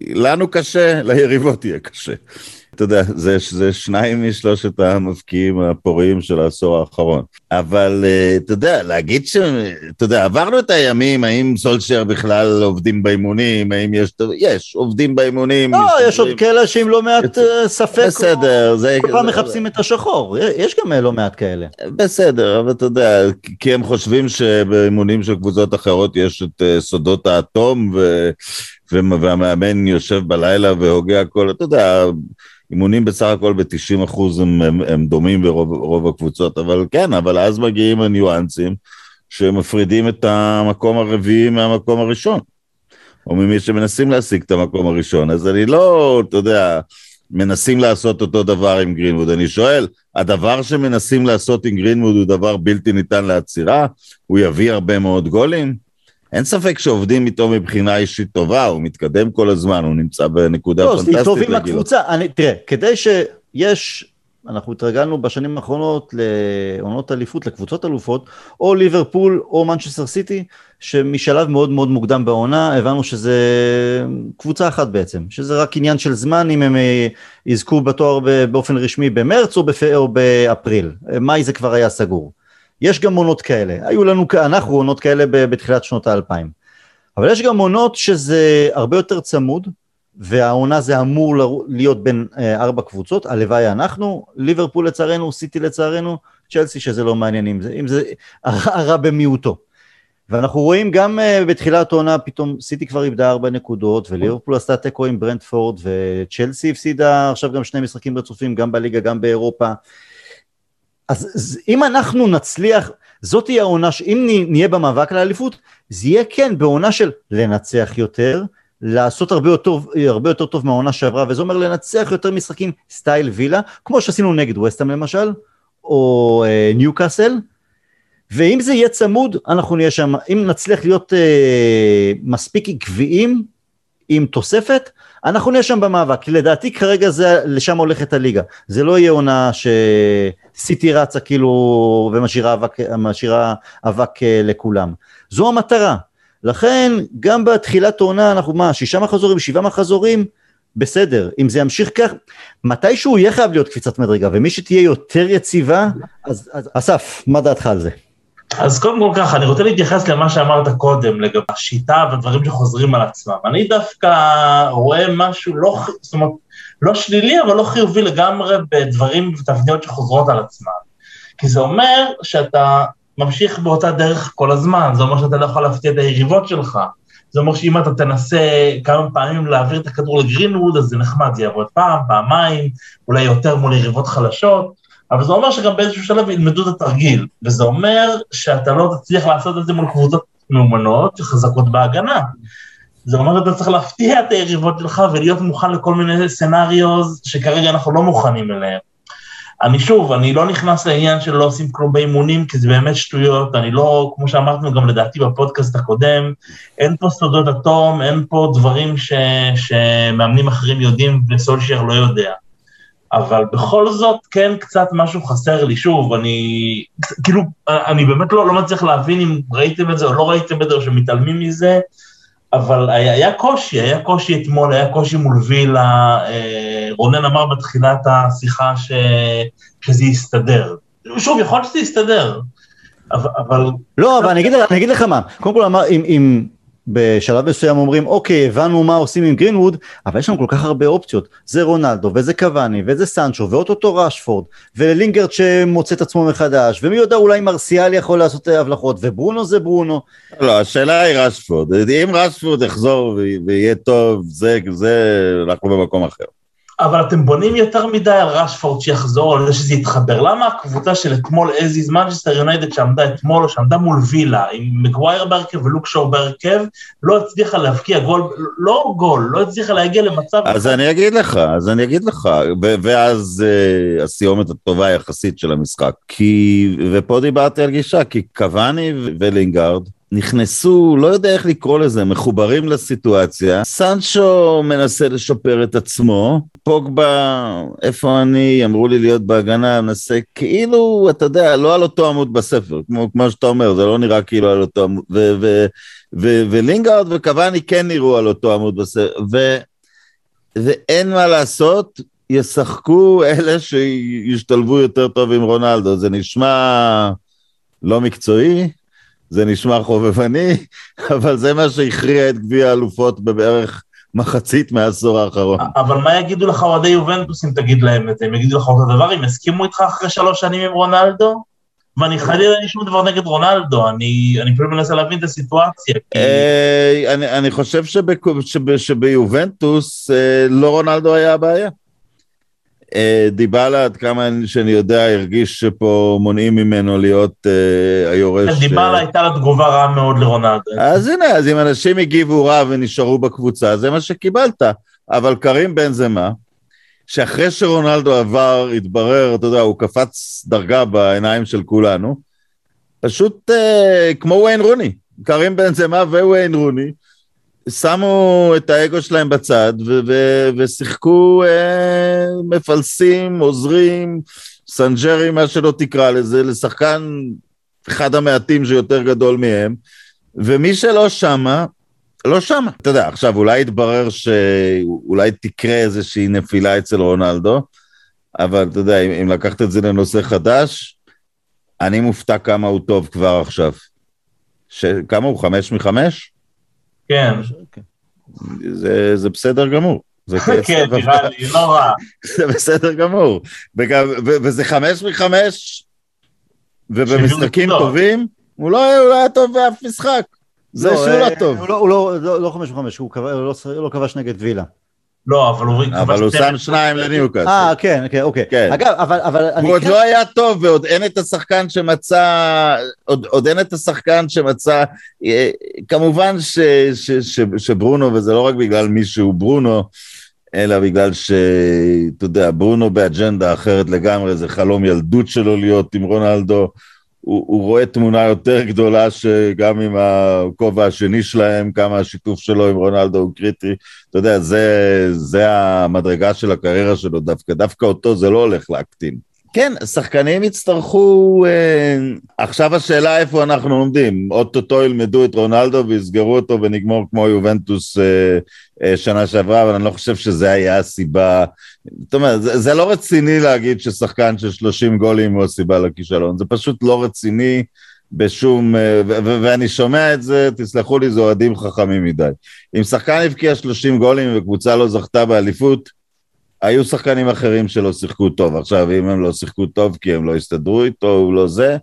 לנו קשה, ליריבות יהיה קשה. אתה יודע, זה, זה שניים משלושת המבקיעים הפוריים של העשור האחרון. אבל uh, אתה יודע, להגיד ש... אתה יודע, עברנו את הימים, האם סולשר בכלל עובדים באימונים, האם יש... יש, עובדים באימונים. לא, משתפרים. יש עוד כאלה שעם לא מעט uh, ספק. בסדר. זה... כל פעם מחפשים את השחור, יש גם לא מעט כאלה. בסדר, אבל אתה יודע, כי הם חושבים שבאימונים של קבוצות אחרות יש את סודות האטום, ו... והמאמן יושב בלילה והוגה הכל, אתה יודע, אימונים בסך הכל ב-90 אחוז הם, הם, הם דומים ברוב הקבוצות, אבל כן, אבל אז מגיעים הניואנסים שמפרידים את המקום הרביעי מהמקום הראשון, או ממי שמנסים להשיג את המקום הראשון. אז אני לא, אתה יודע, מנסים לעשות אותו דבר עם גרינווד. אני שואל, הדבר שמנסים לעשות עם גרינווד הוא דבר בלתי ניתן לעצירה? הוא יביא הרבה מאוד גולים? אין ספק שעובדים איתו מבחינה אישית טובה, הוא מתקדם כל הזמן, הוא נמצא בנקודה לא, פנטסטית. לא, טוב עם הקבוצה, אני, תראה, כדי שיש, אנחנו התרגלנו בשנים האחרונות לעונות אליפות, לקבוצות אלופות, או ליברפול או מנצ'סטר סיטי, שמשלב מאוד מאוד מוקדם בעונה, הבנו שזה קבוצה אחת בעצם, שזה רק עניין של זמן אם הם אה, יזכו בתואר באופן רשמי במרץ או, בפ... או באפריל, מאי זה כבר היה סגור. יש גם עונות כאלה, היו לנו, אנחנו עונות כאלה בתחילת שנות האלפיים. אבל יש גם עונות שזה הרבה יותר צמוד, והעונה זה אמור להיות בין אה, ארבע קבוצות, הלוואי אנחנו, ליברפול לצערנו, סיטי לצערנו, צ'לסי שזה לא מעניין אם זה, אם זה הרע במיעוטו. ואנחנו רואים גם uh, בתחילת העונה פתאום סיטי כבר איבדה ארבע נקודות וליברפול עשתה תיקו עם ברנדפורד וצ'לסי הפסידה עכשיו גם שני משחקים רצופים גם בליגה גם באירופה אז אם אנחנו נצליח, זאת תהיה העונה, שאם נהיה במאבק על האליפות, זה יהיה כן בעונה של לנצח יותר, לעשות הרבה יותר, הרבה יותר טוב מהעונה שעברה, וזה אומר לנצח יותר משחקים סטייל וילה, כמו שעשינו נגד וסטאם למשל, או אה, ניוקאסל, ואם זה יהיה צמוד, אנחנו נהיה שם, אם נצליח להיות אה, מספיק עקביים עם תוספת, אנחנו נהיה שם במאבק, לדעתי כרגע זה, לשם הולכת הליגה, זה לא יהיה עונה שסיטי רצה כאילו ומשאירה אבק, אבק אה, לכולם, זו המטרה, לכן גם בתחילת העונה אנחנו מה, שישה מחזורים, שבעה מחזורים, בסדר, אם זה ימשיך כך, מתישהו יהיה חייב להיות קפיצת מדרגה, ומי שתהיה יותר יציבה, אז, אז אסף, מה דעתך על זה? אז קודם כל ככה, אני רוצה להתייחס למה שאמרת קודם, לגבי השיטה ודברים שחוזרים על עצמם. אני דווקא רואה משהו לא, זאת אומרת, לא שלילי, אבל לא חיובי לגמרי בדברים ותבניות שחוזרות על עצמם. כי זה אומר שאתה ממשיך באותה דרך כל הזמן, זה אומר שאתה לא יכול להפתיע את היריבות שלך. זה אומר שאם אתה תנסה כמה פעמים להעביר את הכדור לגרינווד, אז זה נחמד, זה יעבוד פעם, פעמיים, אולי יותר מול יריבות חלשות, אבל זה אומר שגם באיזשהו שלב ילמדו את התרגיל, וזה אומר שאתה לא תצליח לעשות את זה מול קבוצות מאומנות שחזקות בהגנה. זה אומר שאתה צריך להפתיע את היריבות שלך ולהיות מוכן לכל מיני סנאריוז שכרגע אנחנו לא מוכנים אליהם. אני שוב, אני לא נכנס לעניין של לא עושים כלום באימונים, כי זה באמת שטויות, אני לא, כמו שאמרנו גם לדעתי בפודקאסט הקודם, אין פה סודות אטום, אין פה דברים ש, שמאמנים אחרים יודעים וסולשייר לא יודע. אבל בכל זאת, כן קצת משהו חסר לי. שוב, אני, כאילו, אני באמת לא, לא מצליח להבין אם ראיתם את זה או לא ראיתם את זה או שמתעלמים מזה, אבל היה, היה קושי, היה קושי אתמול, היה קושי מול וילה, אה, רונן אמר בתחילת השיחה ש, שזה יסתדר. שוב, יכול להיות שזה יסתדר, אבל... אבל... לא, אבל אני אגיד, אני אגיד לך מה, קודם כל אמר, אם, אם בשלב מסוים אומרים אוקיי הבנו מה עושים עם גרינווד אבל יש לנו כל כך הרבה אופציות זה רונלדו וזה קוואני וזה סנצ'ו ואו-טו-טו ראשפורד ולינגארד שמוצא את עצמו מחדש ומי יודע אולי מרסיאל יכול לעשות הבלחות וברונו זה ברונו. לא השאלה היא ראשפורד אם ראשפורד יחזור ויהיה טוב זה זה אנחנו במקום אחר. אבל אתם בונים יותר מדי על רשפורד שיחזור, על זה שזה יתחבר. למה הקבוצה של אתמול as is מנצ'סטר יונייטד שעמדה אתמול, או שעמדה מול וילה, עם מגווייר בהרכב ולוק שואו בהרכב, לא הצליחה להבקיע גול, לא גול, לא הצליחה להגיע למצב... אז אני אגיד לך, אז אני אגיד לך, ואז uh, הסיומת הטובה יחסית של המשחק. כי, ופה דיברתי על גישה, כי קוואני ולינגארד, נכנסו, לא יודע איך לקרוא לזה, מחוברים לסיטואציה. סנצ'ו מנסה לשפר את עצמו, פוגבה, איפה אני, אמרו לי להיות בהגנה, מנסה, כאילו, אתה יודע, לא על אותו עמוד בספר, כמו, כמו שאתה אומר, זה לא נראה כאילו על אותו עמוד, ולינגארד וקוואני כן נראו על אותו עמוד בספר, ו, ואין מה לעשות, ישחקו אלה שישתלבו יותר טוב עם רונלדו, זה נשמע לא מקצועי, זה נשמע חובבני, אבל זה מה שהכריע את גביע האלופות בבערך מחצית מהעשור האחרון. אבל מה יגידו לך אוהדי יובנטוס אם תגיד להם את זה? הם יגידו לך אותו דבר, הם יסכימו איתך אחרי שלוש שנים עם רונלדו? ואני חלילה אין שום דבר נגד רונלדו, אני, אני פשוט מנסה להבין את הסיטואציה. אה, אני חושב שביובנטוס אה, לא רונלדו היה הבעיה. אה, דיבלה, עד כמה שאני יודע, הרגיש שפה מונעים ממנו להיות uh, היורש. דיבלה uh... הייתה לה תגובה רעה מאוד לרונלדו. אז הנה, אז אם אנשים הגיבו רע ונשארו בקבוצה, זה מה שקיבלת. אבל קרים בן זה מה? שאחרי שרונלדו עבר, התברר, אתה יודע, הוא קפץ דרגה בעיניים של כולנו, פשוט uh, כמו ויין רוני. כרים בנזמה וויין רוני, שמו את האגו שלהם בצד ו- ו- ושיחקו אה, מפלסים, עוזרים, סנג'רי, מה שלא תקרא לזה, לשחקן אחד המעטים שיותר גדול מהם, ומי שלא שמה, לא שמה. אתה יודע, עכשיו אולי יתברר שאולי תקרה איזושהי נפילה אצל רונלדו, אבל אתה יודע, אם, אם לקחת את זה לנושא חדש, אני מופתע כמה הוא טוב כבר עכשיו. ש... כמה הוא? חמש מחמש? כן. זה, זה בסדר גמור. זה כן, נראה לי, לא רע. זה בסדר גמור. וגם, וזה חמש מחמש, ובמשחקים טובים, הוא לא, הוא לא היה טוב באף משחק. זה לא, שהוא לא אה, טוב. הוא לא, הוא לא, לא, לא חמש מחמש, הוא לא, לא כבש נגד וילה. לא, אבל הוא... אבל הוא שם שניים לניוקאסט. אה, כן, כן, אוקיי. כן. אגב, אבל, אבל אני... הוא עוד כן- לא היה טוב, ועוד אין את השחקן שמצא... עוד, עוד אין את השחקן שמצא... אה, כמובן ש, ש, ש, שברונו, וזה לא רק בגלל מי שהוא ברונו, אלא בגלל שאתה יודע, ברונו באג'נדה אחרת לגמרי, זה חלום ילדות שלו להיות עם רונלדו. הוא, הוא רואה תמונה יותר גדולה שגם עם הכובע השני שלהם, כמה השיתוף שלו עם רונלדו הוא קריטי. אתה יודע, זה, זה המדרגה של הקריירה שלו דווקא, דווקא אותו זה לא הולך להקטין. כן, שחקנים יצטרכו... אה, עכשיו השאלה איפה אנחנו עומדים. אוטוטו ילמדו את רונלדו ויסגרו אותו ונגמור כמו יובנטוס אה, אה, שנה שעברה, אבל אני לא חושב שזה היה הסיבה. זאת אומרת, זה, זה לא רציני להגיד ששחקן של 30 גולים הוא הסיבה לכישלון, זה פשוט לא רציני בשום... אה, ואני שומע את זה, תסלחו לי, זה אוהדים חכמים מדי. אם שחקן הבקיע 30 גולים וקבוצה לא זכתה באליפות, היו שחקנים אחרים שלא שיחקו טוב. עכשיו, אם הם לא שיחקו טוב כי הם לא הסתדרו איתו, הוא לא זה,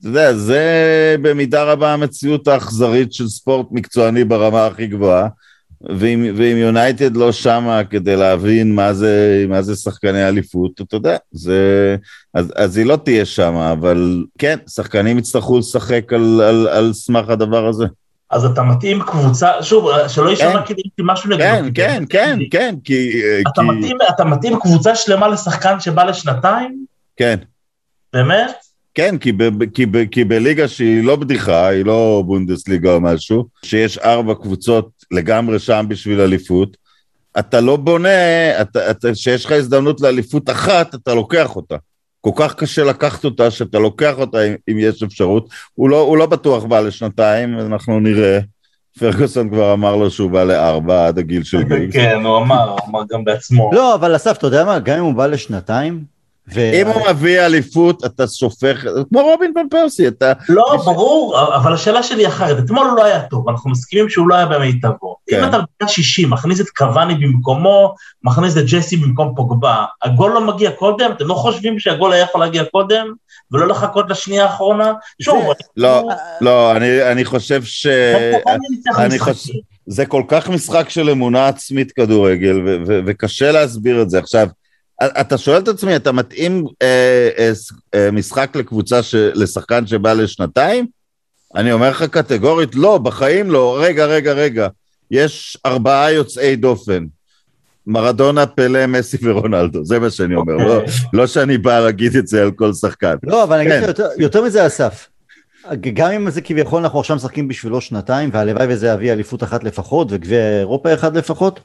אתה יודע, זה במידה רבה המציאות האכזרית של ספורט מקצועני ברמה הכי גבוהה. ואם יונייטד לא שמה כדי להבין מה זה, מה זה שחקני אליפות, אתה יודע, זה, אז, אז היא לא תהיה שמה, אבל כן, שחקנים יצטרכו לשחק על, על, על סמך הדבר הזה. אז אתה מתאים קבוצה, שוב, שלא יישמע כן, כאילו משהו נגדו. כן, כן, כן, כן, כי... אתה, כי... מתאים, אתה מתאים קבוצה שלמה לשחקן שבא לשנתיים? כן. באמת? כן, כי, ב, כי, ב, כי בליגה שהיא לא בדיחה, היא לא בונדסליגה או משהו, שיש ארבע קבוצות לגמרי שם בשביל אליפות, אתה לא בונה, אתה, אתה, שיש לך הזדמנות לאליפות אחת, אתה לוקח אותה. כל כך קשה לקחת אותה, שאתה לוקח אותה אם, אם יש אפשרות. הוא לא, הוא לא בטוח בא לשנתיים, אנחנו נראה. פרגוסון כבר אמר לו שהוא בא לארבע עד הגיל של גיל. כן, הוא אמר, הוא אמר גם בעצמו. לא, אבל אסף, אתה יודע מה, גם אם הוא בא לשנתיים, ו... אם הוא מביא אליפות, אתה שופך, כמו רובין בן פרסי, אתה... לא, ברור, אבל השאלה שלי אחרת. אתמול הוא לא היה טוב, אנחנו מסכימים שהוא לא היה במיטבו. כן. אם אתה בדקה 60, מכניס את קוואני במקומו, מכניס את ג'סי במקום פוגבה, הגול לא מגיע קודם? אתם לא חושבים שהגול היה יכול להגיע קודם, ולא לחכות לשנייה האחרונה? שוב, לא, לא, אני חושב ש... אני חושב... זה כל כך משחק של אמונה עצמית כדורגל, וקשה להסביר את זה. עכשיו, אתה שואל את עצמי, אתה מתאים אה, אה, אה, משחק לקבוצה, ש, לשחקן שבא לשנתיים? אני אומר לך קטגורית, לא, בחיים לא. רגע, רגע, רגע. יש ארבעה יוצאי דופן. מרדונה, פלא, מסי ורונלדו, זה מה שאני אומר, לא, לא שאני בא להגיד את זה על כל שחקן. לא, אבל אני אגיד כן. יותר, יותר מזה, אסף. גם אם זה כביכול אנחנו עכשיו משחקים בשבילו שנתיים, והלוואי וזה יביא אליפות אחת לפחות, וגביע אירופה אחד לפחות,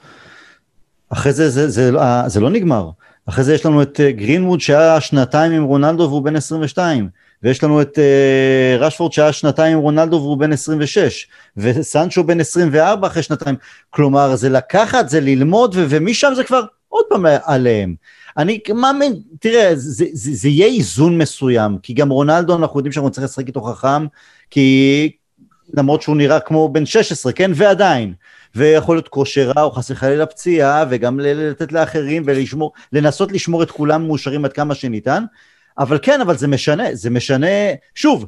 אחרי זה זה, זה, זה, זה לא נגמר. אחרי זה יש לנו את אה, גרינווד שהיה שנתיים עם רונלדו והוא בן 22, ויש לנו את uh, רשפורד שהיה שנתיים עם רונלדו והוא בן 26, וסנצ'ו בן 24 אחרי שנתיים. כלומר, זה לקחת, זה ללמוד, ו- ומשם זה כבר עוד פעם עליהם. אני מאמין, תראה, זה, זה, זה יהיה איזון מסוים, כי גם רונלדו, אנחנו יודעים שאנחנו צריכים לשחק איתו חכם, כי למרות שהוא נראה כמו בן 16, כן? ועדיין. ויכול להיות כושר רע או חס וחלילה פציעה, וגם לתת לאחרים ולשמור, לנסות לשמור את כולם מאושרים עד כמה שניתן, אבל כן, אבל זה משנה, זה משנה, שוב,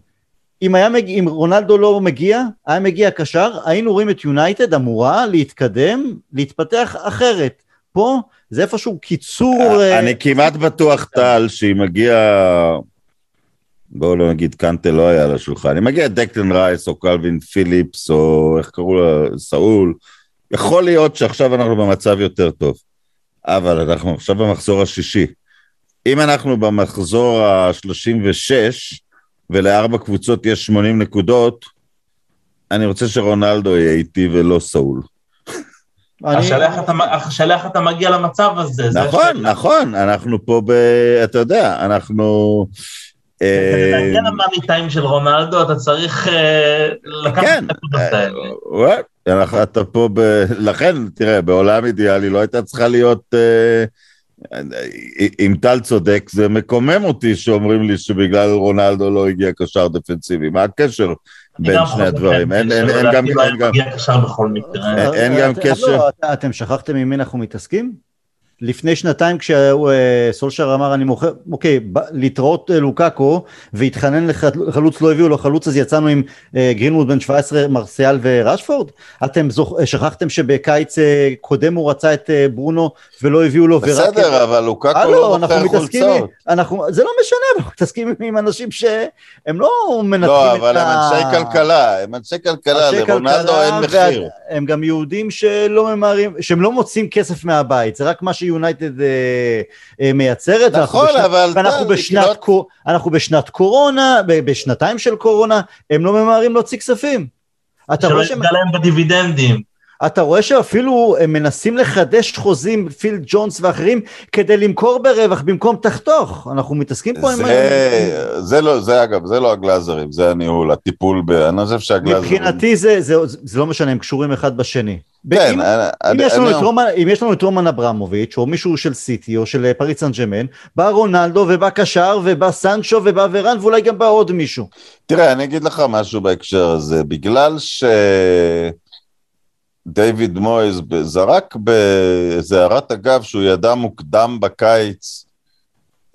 אם, היה מגיע, אם רונלדו לא מגיע, היה מגיע קשר, היינו רואים את יונייטד אמורה להתקדם, להתפתח אחרת. פה זה איפשהו קיצור... אה, אני כמעט בטוח, טל, שהיא מגיעה... בואו לא נגיד קנטה לא היה על השולחן, אם מגיע דקטן רייס או קלווין פיליפס או איך קראו לה, סאול, יכול להיות שעכשיו אנחנו במצב יותר טוב, אבל אנחנו עכשיו במחזור השישי. אם אנחנו במחזור ה-36 ולארבע קבוצות יש 80 נקודות, אני רוצה שרונלדו יהיה איתי ולא סאול. השאלה איך אתה מגיע למצב הזה. נכון, נכון, אנחנו פה ב... אתה יודע, אנחנו... טיים של רונלדו, אתה צריך אה, לקחת את הנקודות האלה. אה, אתה פה, לכן, תראה, בעולם אידיאלי לא הייתה צריכה להיות... אה, אם טל צודק, זה מקומם אותי שאומרים לי שבגלל רונלדו לא הגיע קשר דפנסיבי. מה הקשר בין שני הדברים? אין גם... אין גם קשר... אתם שכחתם עם מי אנחנו מתעסקים? לפני שנתיים כשסולשר אמר אני מוכר, אוקיי, להתראות אה, לוקאקו והתחנן לחלוץ לא הביאו לו חלוץ אז יצאנו עם אה, גרינווד בן 17 מרסיאל ורשפורד? אתם זוכ... שכחתם שבקיץ אה, קודם הוא רצה את ברונו ולא הביאו לו בסדר, ורק... בסדר, אבל לוקאקו לא מוכר חולצות. אנחנו, זה לא משנה, אנחנו מתעסקים עם אנשים שהם לא מנתחים לא, אבל הם אנשי כלכלה, הם אנשי כלכלה, לרונלדו אין מחיר. הם גם יהודים שלא ממהרים, שהם לא מוצאים כסף מהבית, זה רק מה ש... שיונייטד אה, אה, מייצרת. נכון, בשנת, אבל... ואנחנו בשנת, לא... קור... אנחנו בשנת קורונה, בשנתיים של קורונה, הם לא ממהרים להוציא כספים. שלא יפגע להם בדיבידנדים. אתה רואה שאפילו הם מנסים לחדש חוזים, פיל ג'ונס ואחרים, כדי למכור ברווח במקום תחתוך. אנחנו מתעסקים פה זה, עם... זה לא, זה אגב, זה לא הגלאזרים, זה הניהול, הטיפול ב... אני חושב שהגלאזרים... מבחינתי זה, זה, זה לא משנה, הם קשורים אחד בשני. כן, אם, אני, אם, יש אני... רומן, אם יש לנו את רומן אברמוביץ', או מישהו של סיטי, או של פריס סן ג'מן, בא רונלדו ובא קשר, ובא סנצ'ו, ובא ורן, ואולי גם בא עוד מישהו. תראה, אני אגיד לך משהו בהקשר הזה, בגלל ש... דיוויד מויז זרק באיזה הערת אגב שהוא ידע מוקדם בקיץ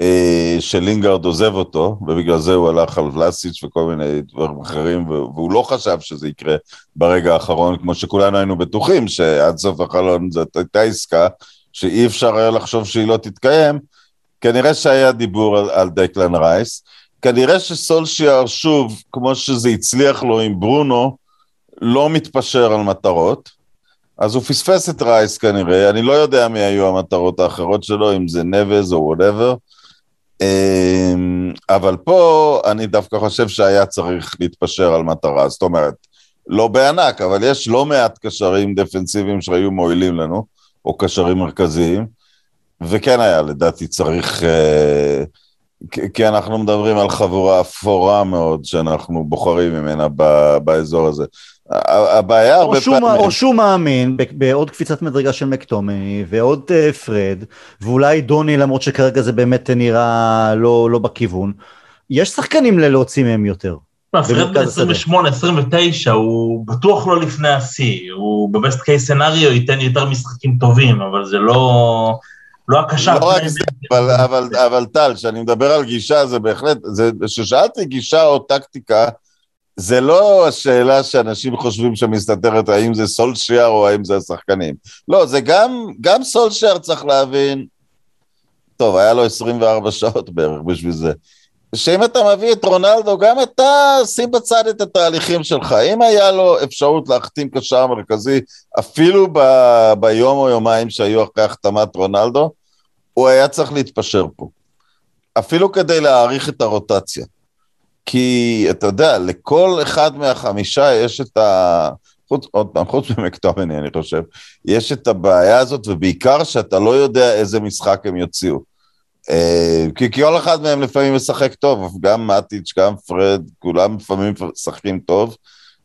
אה, שלינגארד עוזב אותו, ובגלל זה הוא הלך על ולאסיץ' וכל מיני דברים אחרים, והוא לא חשב שזה יקרה ברגע האחרון, כמו שכולנו היינו בטוחים שעד סוף החלון זאת הייתה עסקה שאי אפשר היה לחשוב שהיא לא תתקיים. כנראה שהיה דיבור על, על דקלן רייס. כנראה שסולשיאר שוב, כמו שזה הצליח לו עם ברונו, לא מתפשר על מטרות. אז הוא פספס את רייס כנראה, אני לא יודע מי היו המטרות האחרות שלו, אם זה נבס או whatever. אמ, אבל פה אני דווקא חושב שהיה צריך להתפשר על מטרה, זאת אומרת, לא בענק, אבל יש לא מעט קשרים דפנסיביים שהיו מועילים לנו, או קשרים מרכזיים, וכן היה לדעתי צריך, אה, כי אנחנו מדברים על חבורה אפורה מאוד שאנחנו בוחרים ממנה באזור הזה. הבעיה הרבה שהוא, פעמים... או שהוא מאמין בעוד קפיצת מדרגה של מקטומני ועוד uh, פרד ואולי דוני למרות שכרגע זה באמת נראה לא, לא בכיוון. יש שחקנים ללהוציא מהם יותר. לא, פרד ב-28-29 הוא בטוח לא לפני השיא, הוא בבסט קייס סנאריו ייתן יותר משחקים טובים אבל זה לא... לא הקשר. לא רק זה, אבל, אבל, אבל טל, כשאני מדבר על גישה זה בהחלט, כששאלתי גישה או טקטיקה, זה לא השאלה שאנשים חושבים שמסתתרת האם זה סולשייר או האם זה השחקנים. לא, זה גם, גם סולשייר צריך להבין, טוב, היה לו 24 שעות בערך בשביל זה. שאם אתה מביא את רונלדו, גם אתה שים בצד את התהליכים שלך. אם היה לו אפשרות להחתים קשר מרכזי, אפילו ב, ביום או יומיים שהיו אחרי החתמת רונלדו, הוא היה צריך להתפשר פה. אפילו כדי להעריך את הרוטציה. כי אתה יודע, לכל אחד מהחמישה יש את ה... חוץ, עוד פעם, חוץ ממקטומני, אני חושב, יש את הבעיה הזאת, ובעיקר שאתה לא יודע איזה משחק הם יוציאו. אה, כי כל אחד מהם לפעמים משחק טוב, גם מאטיץ', גם פרד, כולם לפעמים משחקים טוב,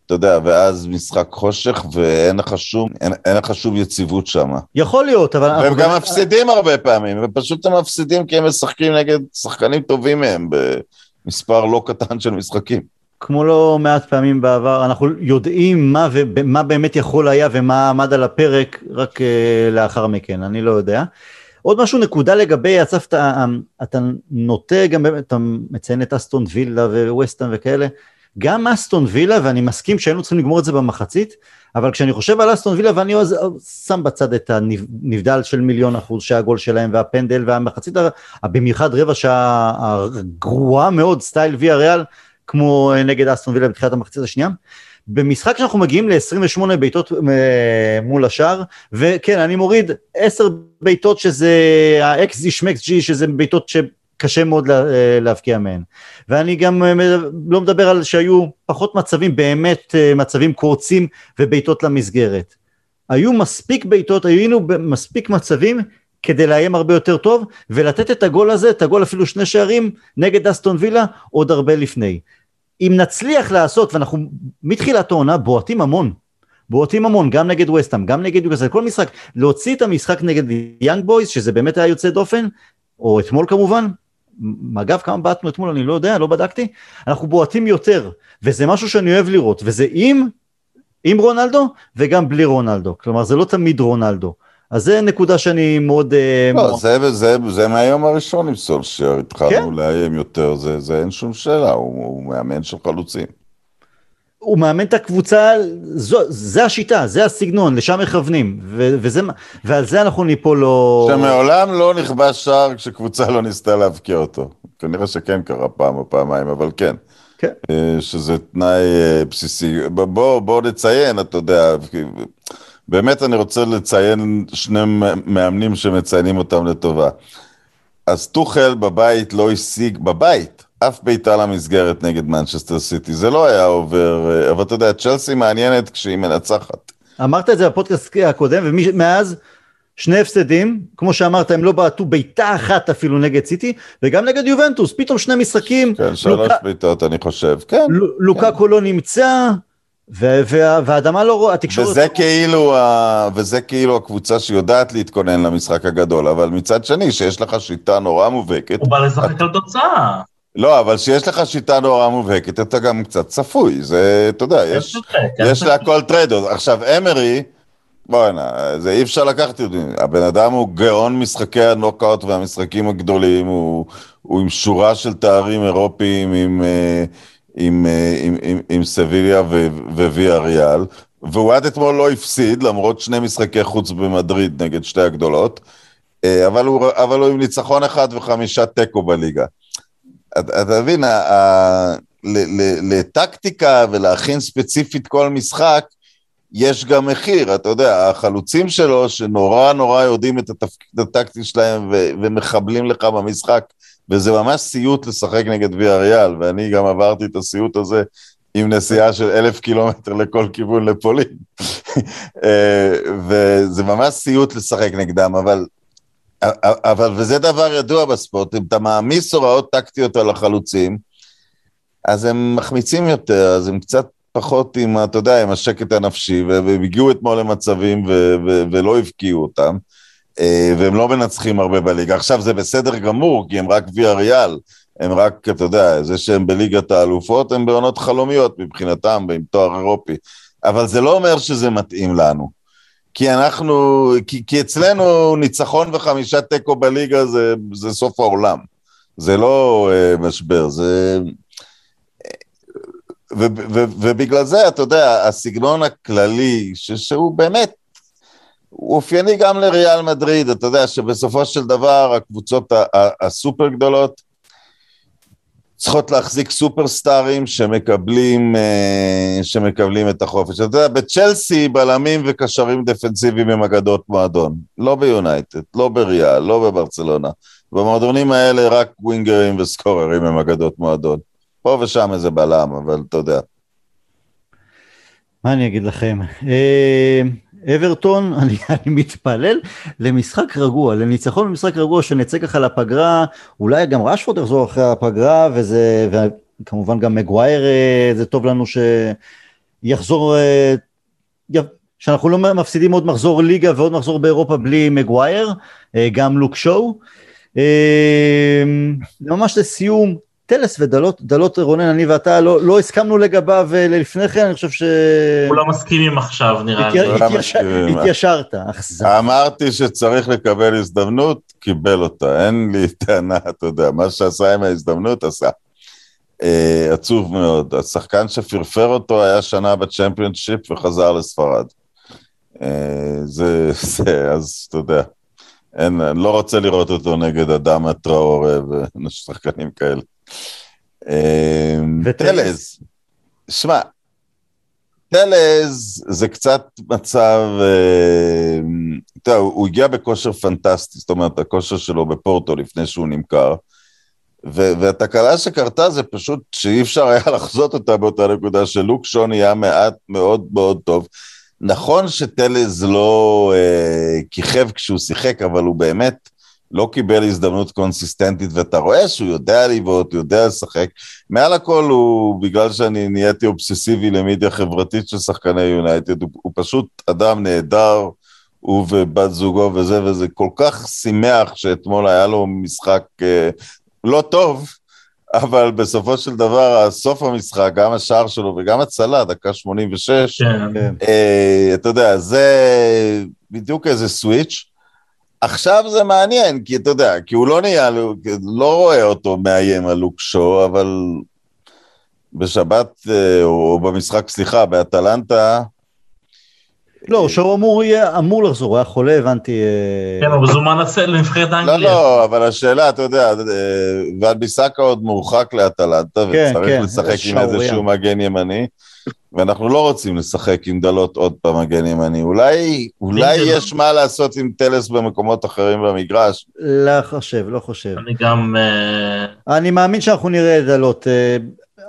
אתה יודע, ואז משחק חושך, ואין לך שום, אין, אין לך שום יציבות שם. יכול להיות, אבל... והם גם מפסידים הרבה פעמים, ופשוט הם מפסידים כי הם משחקים נגד שחקנים טובים מהם. ב... מספר לא קטן של משחקים. כמו לא מעט פעמים בעבר, אנחנו יודעים מה, ו- מה באמת יכול היה ומה עמד על הפרק רק uh, לאחר מכן, אני לא יודע. עוד משהו, נקודה לגבי, אסף, אתה, אתה נוטה גם, אתה מציין את אסטון וילה וווסטון וכאלה, גם אסטון וילה, ואני מסכים שהיינו צריכים לגמור את זה במחצית, אבל כשאני חושב על אסטון וילה, ואני אז שם בצד את הנבדל של מיליון אחוז שהגול שלהם והפנדל והמחצית, במיוחד רבע שעה הגרועה מאוד, סטייל ויה ריאל, כמו נגד אסטון וילה בתחילת המחצית השנייה. במשחק שאנחנו מגיעים ל-28 בעיטות אה, מול השאר, וכן, אני מוריד 10 בעיטות שזה ה-XG שמקס שזה בעיטות ש... קשה מאוד לה, אה, להבקיע מהן. ואני גם אה, לא מדבר על שהיו פחות מצבים, באמת אה, מצבים קורצים ובעיטות למסגרת. היו מספיק בעיטות, היינו מספיק מצבים כדי לאיים הרבה יותר טוב, ולתת את הגול הזה, את הגול אפילו שני שערים, נגד אסטון וילה, עוד הרבה לפני. אם נצליח לעשות, ואנחנו מתחילת העונה בועטים המון, בועטים המון, גם נגד ווסטהאם, גם נגד ניוקאסל, כל משחק, להוציא את המשחק נגד יאנג בויז, שזה באמת היה יוצא דופן, או אתמול כמובן, אגב, כמה בעטנו אתמול, אני לא יודע, לא בדקתי, אנחנו בועטים יותר, וזה משהו שאני אוהב לראות, וזה עם, עם רונלדו וגם בלי רונלדו, כלומר זה לא תמיד רונלדו. אז זה נקודה שאני מאוד... אה, לא, מאוד... זה, זה, זה מהיום הראשון עם סולשייר, התחלנו כן? לאיים יותר, זה, זה אין שום שאלה, הוא, הוא מאמן של חלוצים. הוא מאמן את הקבוצה, זו, זה השיטה, זה הסגנון, לשם מכוונים, ו, וזה, ועל זה אנחנו ניפול לא... שמעולם לא נכבש שער כשקבוצה לא ניסתה להבקיע אותו. כנראה שכן קרה פעם או פעמיים, אבל כן. כן. אה, שזה תנאי אה, בסיסי. בוא, בוא נציין, אתה יודע, באמת אני רוצה לציין שני מאמנים שמציינים אותם לטובה. אז טוחל בבית לא השיג, בבית, אף בעיטה למסגרת נגד מנצ'סטר סיטי, זה לא היה עובר, אה, אבל אתה יודע, צ'לסי מעניינת כשהיא מנצחת. אמרת את זה בפודקאסט הקודם, ומאז שני הפסדים, כמו שאמרת, הם לא בעטו בעיטה אחת אפילו נגד סיטי, וגם נגד יובנטוס, פתאום שני משחקים. כן, שלוש לוק... בעיטות אני חושב, כן. לוקקו כן. לא נמצא. והאדמה לא רואה, התקשורת... וזה, לא... כאילו ה... וזה כאילו הקבוצה שיודעת להתכונן למשחק הגדול, אבל מצד שני, שיש לך שיטה נורא מובהקת... הוא בא לשחק על תוצאה. לא, אבל כשיש לך שיטה נורא מובהקת, אתה גם קצת צפוי, זה, אתה יודע, יש, יש להכל טריידות. עכשיו, אמרי, בוא'נה, זה אי אפשר לקחת זה. הבן אדם הוא גאון משחקי הנוקאוט והמשחקים הגדולים, הוא, הוא עם שורה של תארים אירופיים עם, אה, עם, אה, עם, עם, עם סביליה וויה ריאל, והוא עד אתמול לא הפסיד, למרות שני משחקי חוץ במדריד נגד שתי הגדולות, אה, אבל הוא, אבל הוא עם ניצחון אחד וחמישה תיקו בליגה. אתה מבין, לטקטיקה ולהכין ספציפית כל משחק, יש גם מחיר, אתה יודע, החלוצים שלו שנורא נורא יודעים את התפקיד הטקטי שלהם ו- ומחבלים לך במשחק, וזה ממש סיוט לשחק נגד ויה ריאל, ואני גם עברתי את הסיוט הזה עם נסיעה של אלף קילומטר לכל כיוון לפולין, אה, וזה ממש סיוט לשחק נגדם, אבל, אבל, וזה דבר ידוע בספורט, אם אתה מעמיס הוראות טקטיות על החלוצים, אז הם מחמיצים יותר, אז הם קצת פחות עם, אתה יודע, עם השקט הנפשי, והם הגיעו אתמול למצבים ו- ו- ולא הבקיעו אותם, אה, והם לא מנצחים הרבה בליגה. עכשיו זה בסדר גמור, כי הם רק ויה ריאל, הם רק, אתה יודע, זה שהם בליגת האלופות, הם בעונות חלומיות מבחינתם, עם תואר אירופי. אבל זה לא אומר שזה מתאים לנו. כי אנחנו, כי, כי אצלנו ניצחון וחמישה תיקו בליגה זה, זה סוף העולם. זה לא uh, משבר, זה... ו, ו, ובגלל זה, אתה יודע, הסגנון הכללי, ש, שהוא באמת, הוא אופייני גם לריאל מדריד, אתה יודע שבסופו של דבר הקבוצות הסופר גדולות צריכות להחזיק סופרסטארים שמקבלים, אה, שמקבלים את החופש. אתה יודע, בצ'לסי בלמים וקשרים דפנסיביים הם אגדות מועדון, לא ביונייטד, לא בריאל, לא בברצלונה. במועדונים האלה רק ווינגרים וסקוררים הם אגדות מועדון. פה ושם איזה בלם, אבל אתה יודע. מה אני אגיד לכם? אה, אברטון, אני, אני מתפלל למשחק רגוע, לניצחון במשחק רגוע שנצא ככה לפגרה, אולי גם רשפורד יחזור אחרי הפגרה, וזה, וכמובן גם מגווייר, אה, זה טוב לנו שיחזור, אה, שאנחנו לא מפסידים עוד מחזור ליגה ועוד מחזור באירופה בלי מגווייר, גם לוק שואו. ממש לסיום, טלס ודלות, דלות רונן, אני ואתה לא, לא הסכמנו לגביו אה, לפני כן, אני חושב ש... כולם מסכימים עכשיו, נראה לי. התיישרת, אכזב. אמרתי שצריך לקבל הזדמנות, קיבל אותה. אין לי טענה, אתה יודע, מה שעשה עם ההזדמנות עשה. אה, עצוב מאוד. השחקן שפרפר אותו היה שנה בצ'מפיונשיפ וחזר לספרד. אה, זה, זה, אז אתה יודע. אין, אני לא רוצה לראות אותו נגד אדם הטראור ושחקנים כאלה. אמ, טלז, שמע, טלז זה קצת מצב, אמ, אתה יודע, הוא הגיע בכושר פנטסטי, זאת אומרת, הכושר שלו בפורטו לפני שהוא נמכר, והתקלה שקרתה זה פשוט שאי אפשר היה לחזות אותה באותה נקודה שלוק שון היה מעט מאוד מאוד טוב. נכון שטלז לא אה, כיכב כשהוא שיחק, אבל הוא באמת לא קיבל הזדמנות קונסיסטנטית, ואתה רואה שהוא יודע לבעוט, הוא יודע לשחק. מעל הכל הוא, בגלל שאני נהייתי אובססיבי למידיה חברתית של שחקני יונייטד, הוא, הוא פשוט אדם נהדר, הוא ובת זוגו וזה, וזה כל כך שימח שאתמול היה לו משחק אה, לא טוב, אבל בסופו של דבר, סוף המשחק, גם השער שלו וגם הצלה, דקה 86, כן. אה, אתה יודע, זה בדיוק איזה סוויץ'. עכשיו זה מעניין, כי אתה יודע, כי הוא לא נהיה, לא רואה אותו מאיים על לוקשו, אבל בשבת, אה, או במשחק, סליחה, באטלנטה... לא, שואו אמור, אמור לחזור, הוא היה חולה, הבנתי. אה, כן, אבל זומן לנבחרת לא, אנגליה. לא, לא, אבל השאלה, אתה יודע, אה, ועד ביסקה עוד מורחק לאטלנטה, כן, וצריך כן, לשחק עם איזשהו מגן ימני. ואנחנו לא רוצים לשחק עם דלות עוד פעם מגן ימני. אולי, אולי יש מה לעשות עם טלס במקומות אחרים במגרש. לא חושב, לא חושב. אני גם... אה, אני מאמין שאנחנו נראה דלות. אה,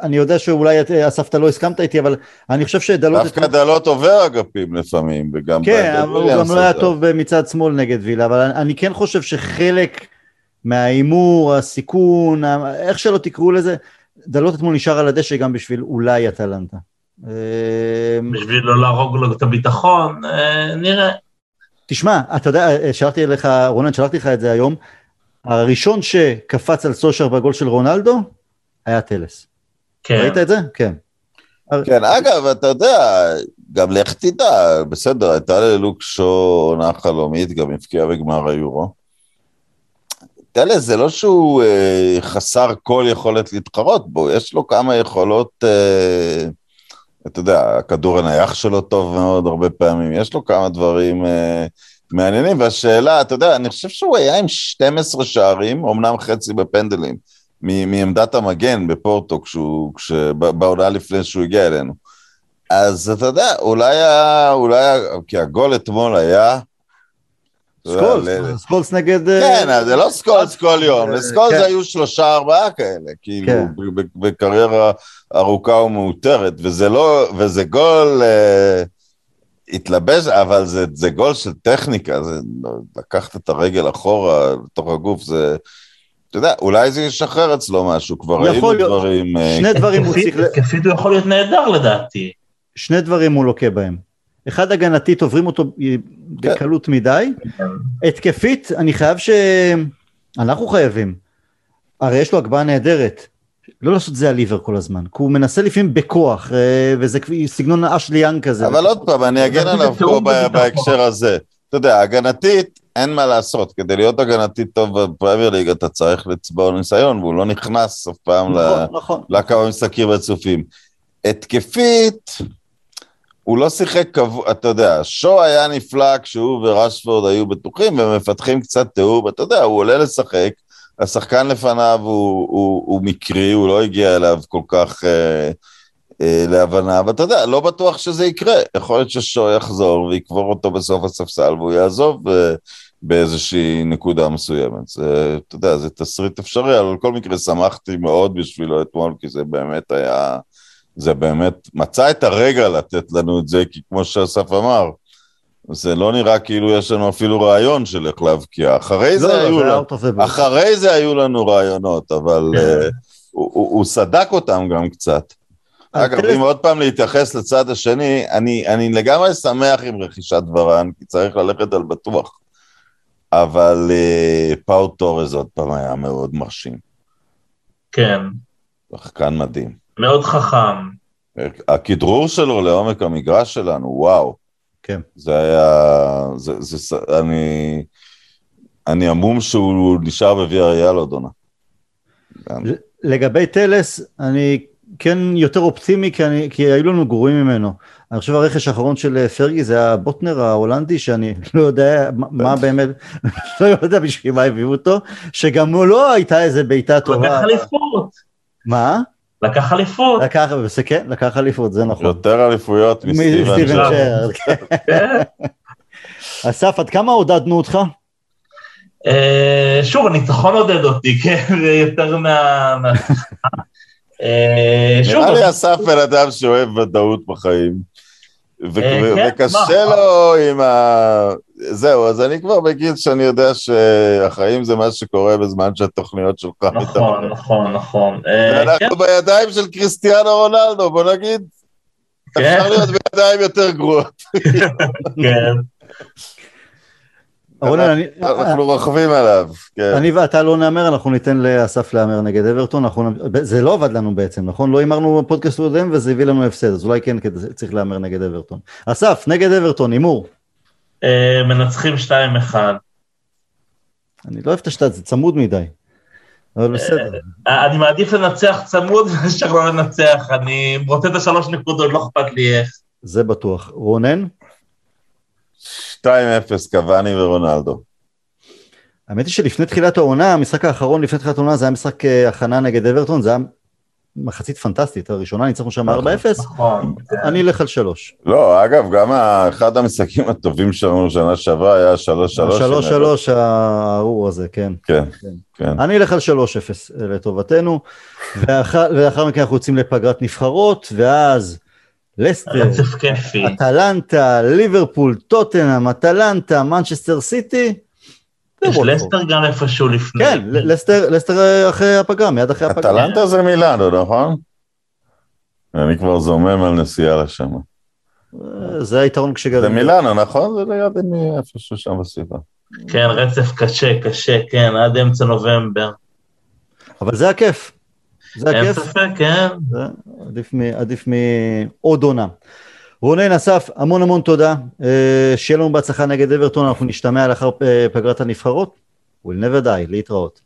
אני יודע שאולי אסף אתה לא הסכמת איתי, אבל אני חושב שדלות... דווקא דלות עובר אגפים לפעמים, וגם... כן, אבל הוא גם לא היה טוב מצד שמאל נגד וילה, אבל אני כן חושב שחלק מההימור, הסיכון, איך שלא תקראו לזה, דלות אתמול נשאר על הדשא גם בשביל אולי אטלנטה. אמ, בשביל לא להרוג לו את הביטחון, אה, נראה. תשמע, אתה יודע, שלחתי לך, רונן, שלחתי לך את זה היום, הראשון שקפץ על סושר בגול של רונלדו, היה טלס. כן. ראית את זה? כן. כן, אגב, אתה יודע, גם לך תדע, בסדר, הייתה ללוק שו עונה חלומית, גם הבקיעה בגמר היורו. טלס זה לא שהוא אה, חסר כל יכולת להתחרות בו, יש לו כמה יכולות, אה, אתה יודע, הכדור הנייח שלו טוב מאוד הרבה פעמים, יש לו כמה דברים אה, מעניינים, והשאלה, אתה יודע, אני חושב שהוא היה עם 12 שערים, אמנם חצי בפנדלים, מעמדת המגן בפורטו, כשהוא, בעונה לפני שהוא הגיע אלינו. אז אתה יודע, אולי, אולי, כי הגול אתמול היה, סקולס, סקולס נגד... אה, כן, זה לא סקולס כל יום, אה, לסקולס כן. היו שלושה ארבעה כאלה, כאילו, כן. בקריירה ארוכה ומעוטרת, וזה לא, וזה גול אה, התלבש, אבל זה גול של טכניקה, זה לקחת את הרגל אחורה לתוך הגוף, זה... אתה יודע, אולי זה ישחרר אצלו משהו, כבר ראינו דברים... שני דברים הוא צריך... התקפית הוא יכול להיות נהדר לדעתי. שני דברים הוא לוקה בהם. אחד הגנתית עוברים אותו בקלות מדי, התקפית אני חייב ש... אנחנו חייבים, הרי יש לו הגבהה נהדרת, לא לעשות זה על ליבר כל הזמן, כי הוא מנסה לפעמים בכוח, אה, וזה סגנון אשלי יאנג כזה. אבל עוד פעם, אני אגן עליו פה בהקשר הזה. אתה יודע, הגנתית, אין מה לעשות, כדי להיות הגנתית טוב בפרמייר ליג אתה צריך לצבור ניסיון, והוא לא נכנס אף פעם נכון, נכון. לכמה משחקים רצופים. התקפית, הוא לא שיחק קבוע, אתה יודע, שו היה נפלא כשהוא ורשפורד היו בטוחים ומפתחים קצת תיאור, אתה יודע, הוא עולה לשחק, השחקן לפניו הוא, הוא, הוא מקרי, הוא לא הגיע אליו כל כך אה, אה, להבנה, ואתה יודע, לא בטוח שזה יקרה, יכול להיות ששו יחזור ויקבור אותו בסוף הספסל והוא יעזוב אה, באיזושהי נקודה מסוימת. זה, אתה יודע, זה תסריט אפשרי, אבל בכל מקרה שמחתי מאוד בשבילו אתמול, כי זה באמת היה... זה באמת, מצא את הרגע לתת לנו את זה, כי כמו שאסף אמר, זה לא נראה כאילו יש לנו אפילו רעיון של איך להבקיע. אחרי, לא, זה, לא, היו זה, לנו, אחרי זה היו לנו רעיונות, אבל uh, הוא, הוא, הוא סדק אותם גם קצת. אגב, אם עוד פעם להתייחס לצד השני, אני, אני לגמרי שמח עם רכישת ורן, כי צריך ללכת על בטוח. אבל uh, פאו טורז עוד פעם היה מאוד מרשים. כן. שחקן מדהים. מאוד חכם. הכדרור שלו לעומק המגרש שלנו, וואו. כן. זה היה... זה, זה, אני... אני המום שהוא נשאר בוויה אריאל עוד עונה. לגבי טלס, אני כן יותר אופטימי, כי, אני, כי היו לנו גרועים ממנו. אני חושב הרכש האחרון של אה, פרגי זה הבוטנר ההולנדי, שאני לא יודע מה באמת, לא יודע בשביל מה הביאו אותו, שגם לא הייתה איזה בעיטה טובה. לקח אליפות. מה? לקח אליפות. לקח, כן, לקח אליפות, זה נכון. יותר אליפויות מסטיבן שר. כן. אסף, עד כמה עודדנו אותך? אה, שוב, הניצחון עודד אותי, כן, יותר מה... אה, נראה לי אסף בן אדם שאוהב ודאות בחיים. אה, כן, וקשה לו עם ה... זהו, אז אני כבר בגיל שאני יודע שהחיים זה מה שקורה בזמן שהתוכניות שלך... נכון, נכון, נכון. אה, ואנחנו כן. בידיים של קריסטיאנו רונלדו, בוא נגיד. כן. אפשר להיות בידיים יותר גרועות. כן. רונן, אני... אנחנו רוכבים עליו, כן. אני ואתה לא נאמר, אנחנו ניתן לאסף להמר נגד אברטון, אנחנו... זה לא עבד לנו בעצם, נכון? לא הימרנו בפודקאסט קודם וזה הביא לנו הפסד, אז אולי כן צריך להמר נגד אברטון. אסף, נגד אברטון, הימור. אה, מנצחים 2-1. אני לא אוהב את השתת, זה צמוד מדי. אבל בסדר. אה, אני מעדיף לנצח צמוד מאשר לא לנצח, אני רוצה את השלוש נקודות, לא אכפת לי איך. זה בטוח. רונן? 2-0 קוואני ורונלדו. האמת היא שלפני תחילת העונה, המשחק האחרון לפני תחילת העונה זה היה משחק אה, הכנה נגד אברטון, זה היה מחצית פנטסטית, הראשונה ניצחנו שם 4-0, נכון, כן. אני אלך על 3. לא, אגב, גם אחד המשחקים הטובים שלנו שנה שעברה היה 3-3. 3-3 הארור הזה, כן. כן, כן. אני אלך על 3-0 לטובתנו, ולאחר מכן אנחנו יוצאים לפגרת נבחרות, ואז לסטר, אטלנטה, ליברפול, טוטנאם, אטלנטה, מנצ'סטר סיטי. יש לסטר גם איפשהו לפני. כן, לסטר, לסטר אחרי הפגרה, מיד אחרי הפגרה. אטלנטה זה מילאנו, נכון? אני כבר זומם על נסיעה לשם. זה היתרון כשגרים. זה מילאנו, נכון? זה ליד איפשהו שם בסביבה. כן, רצף קשה, קשה, כן, עד אמצע נובמבר. אבל זה הכיף. זה הכיף? אין ספק, כן. עדיף מעוד עונה. רונן אסף, המון המון תודה. שיהיה לנו בהצלחה נגד אברטון, אנחנו נשתמע לאחר פגרת הנבחרות. We'll never die, להתראות.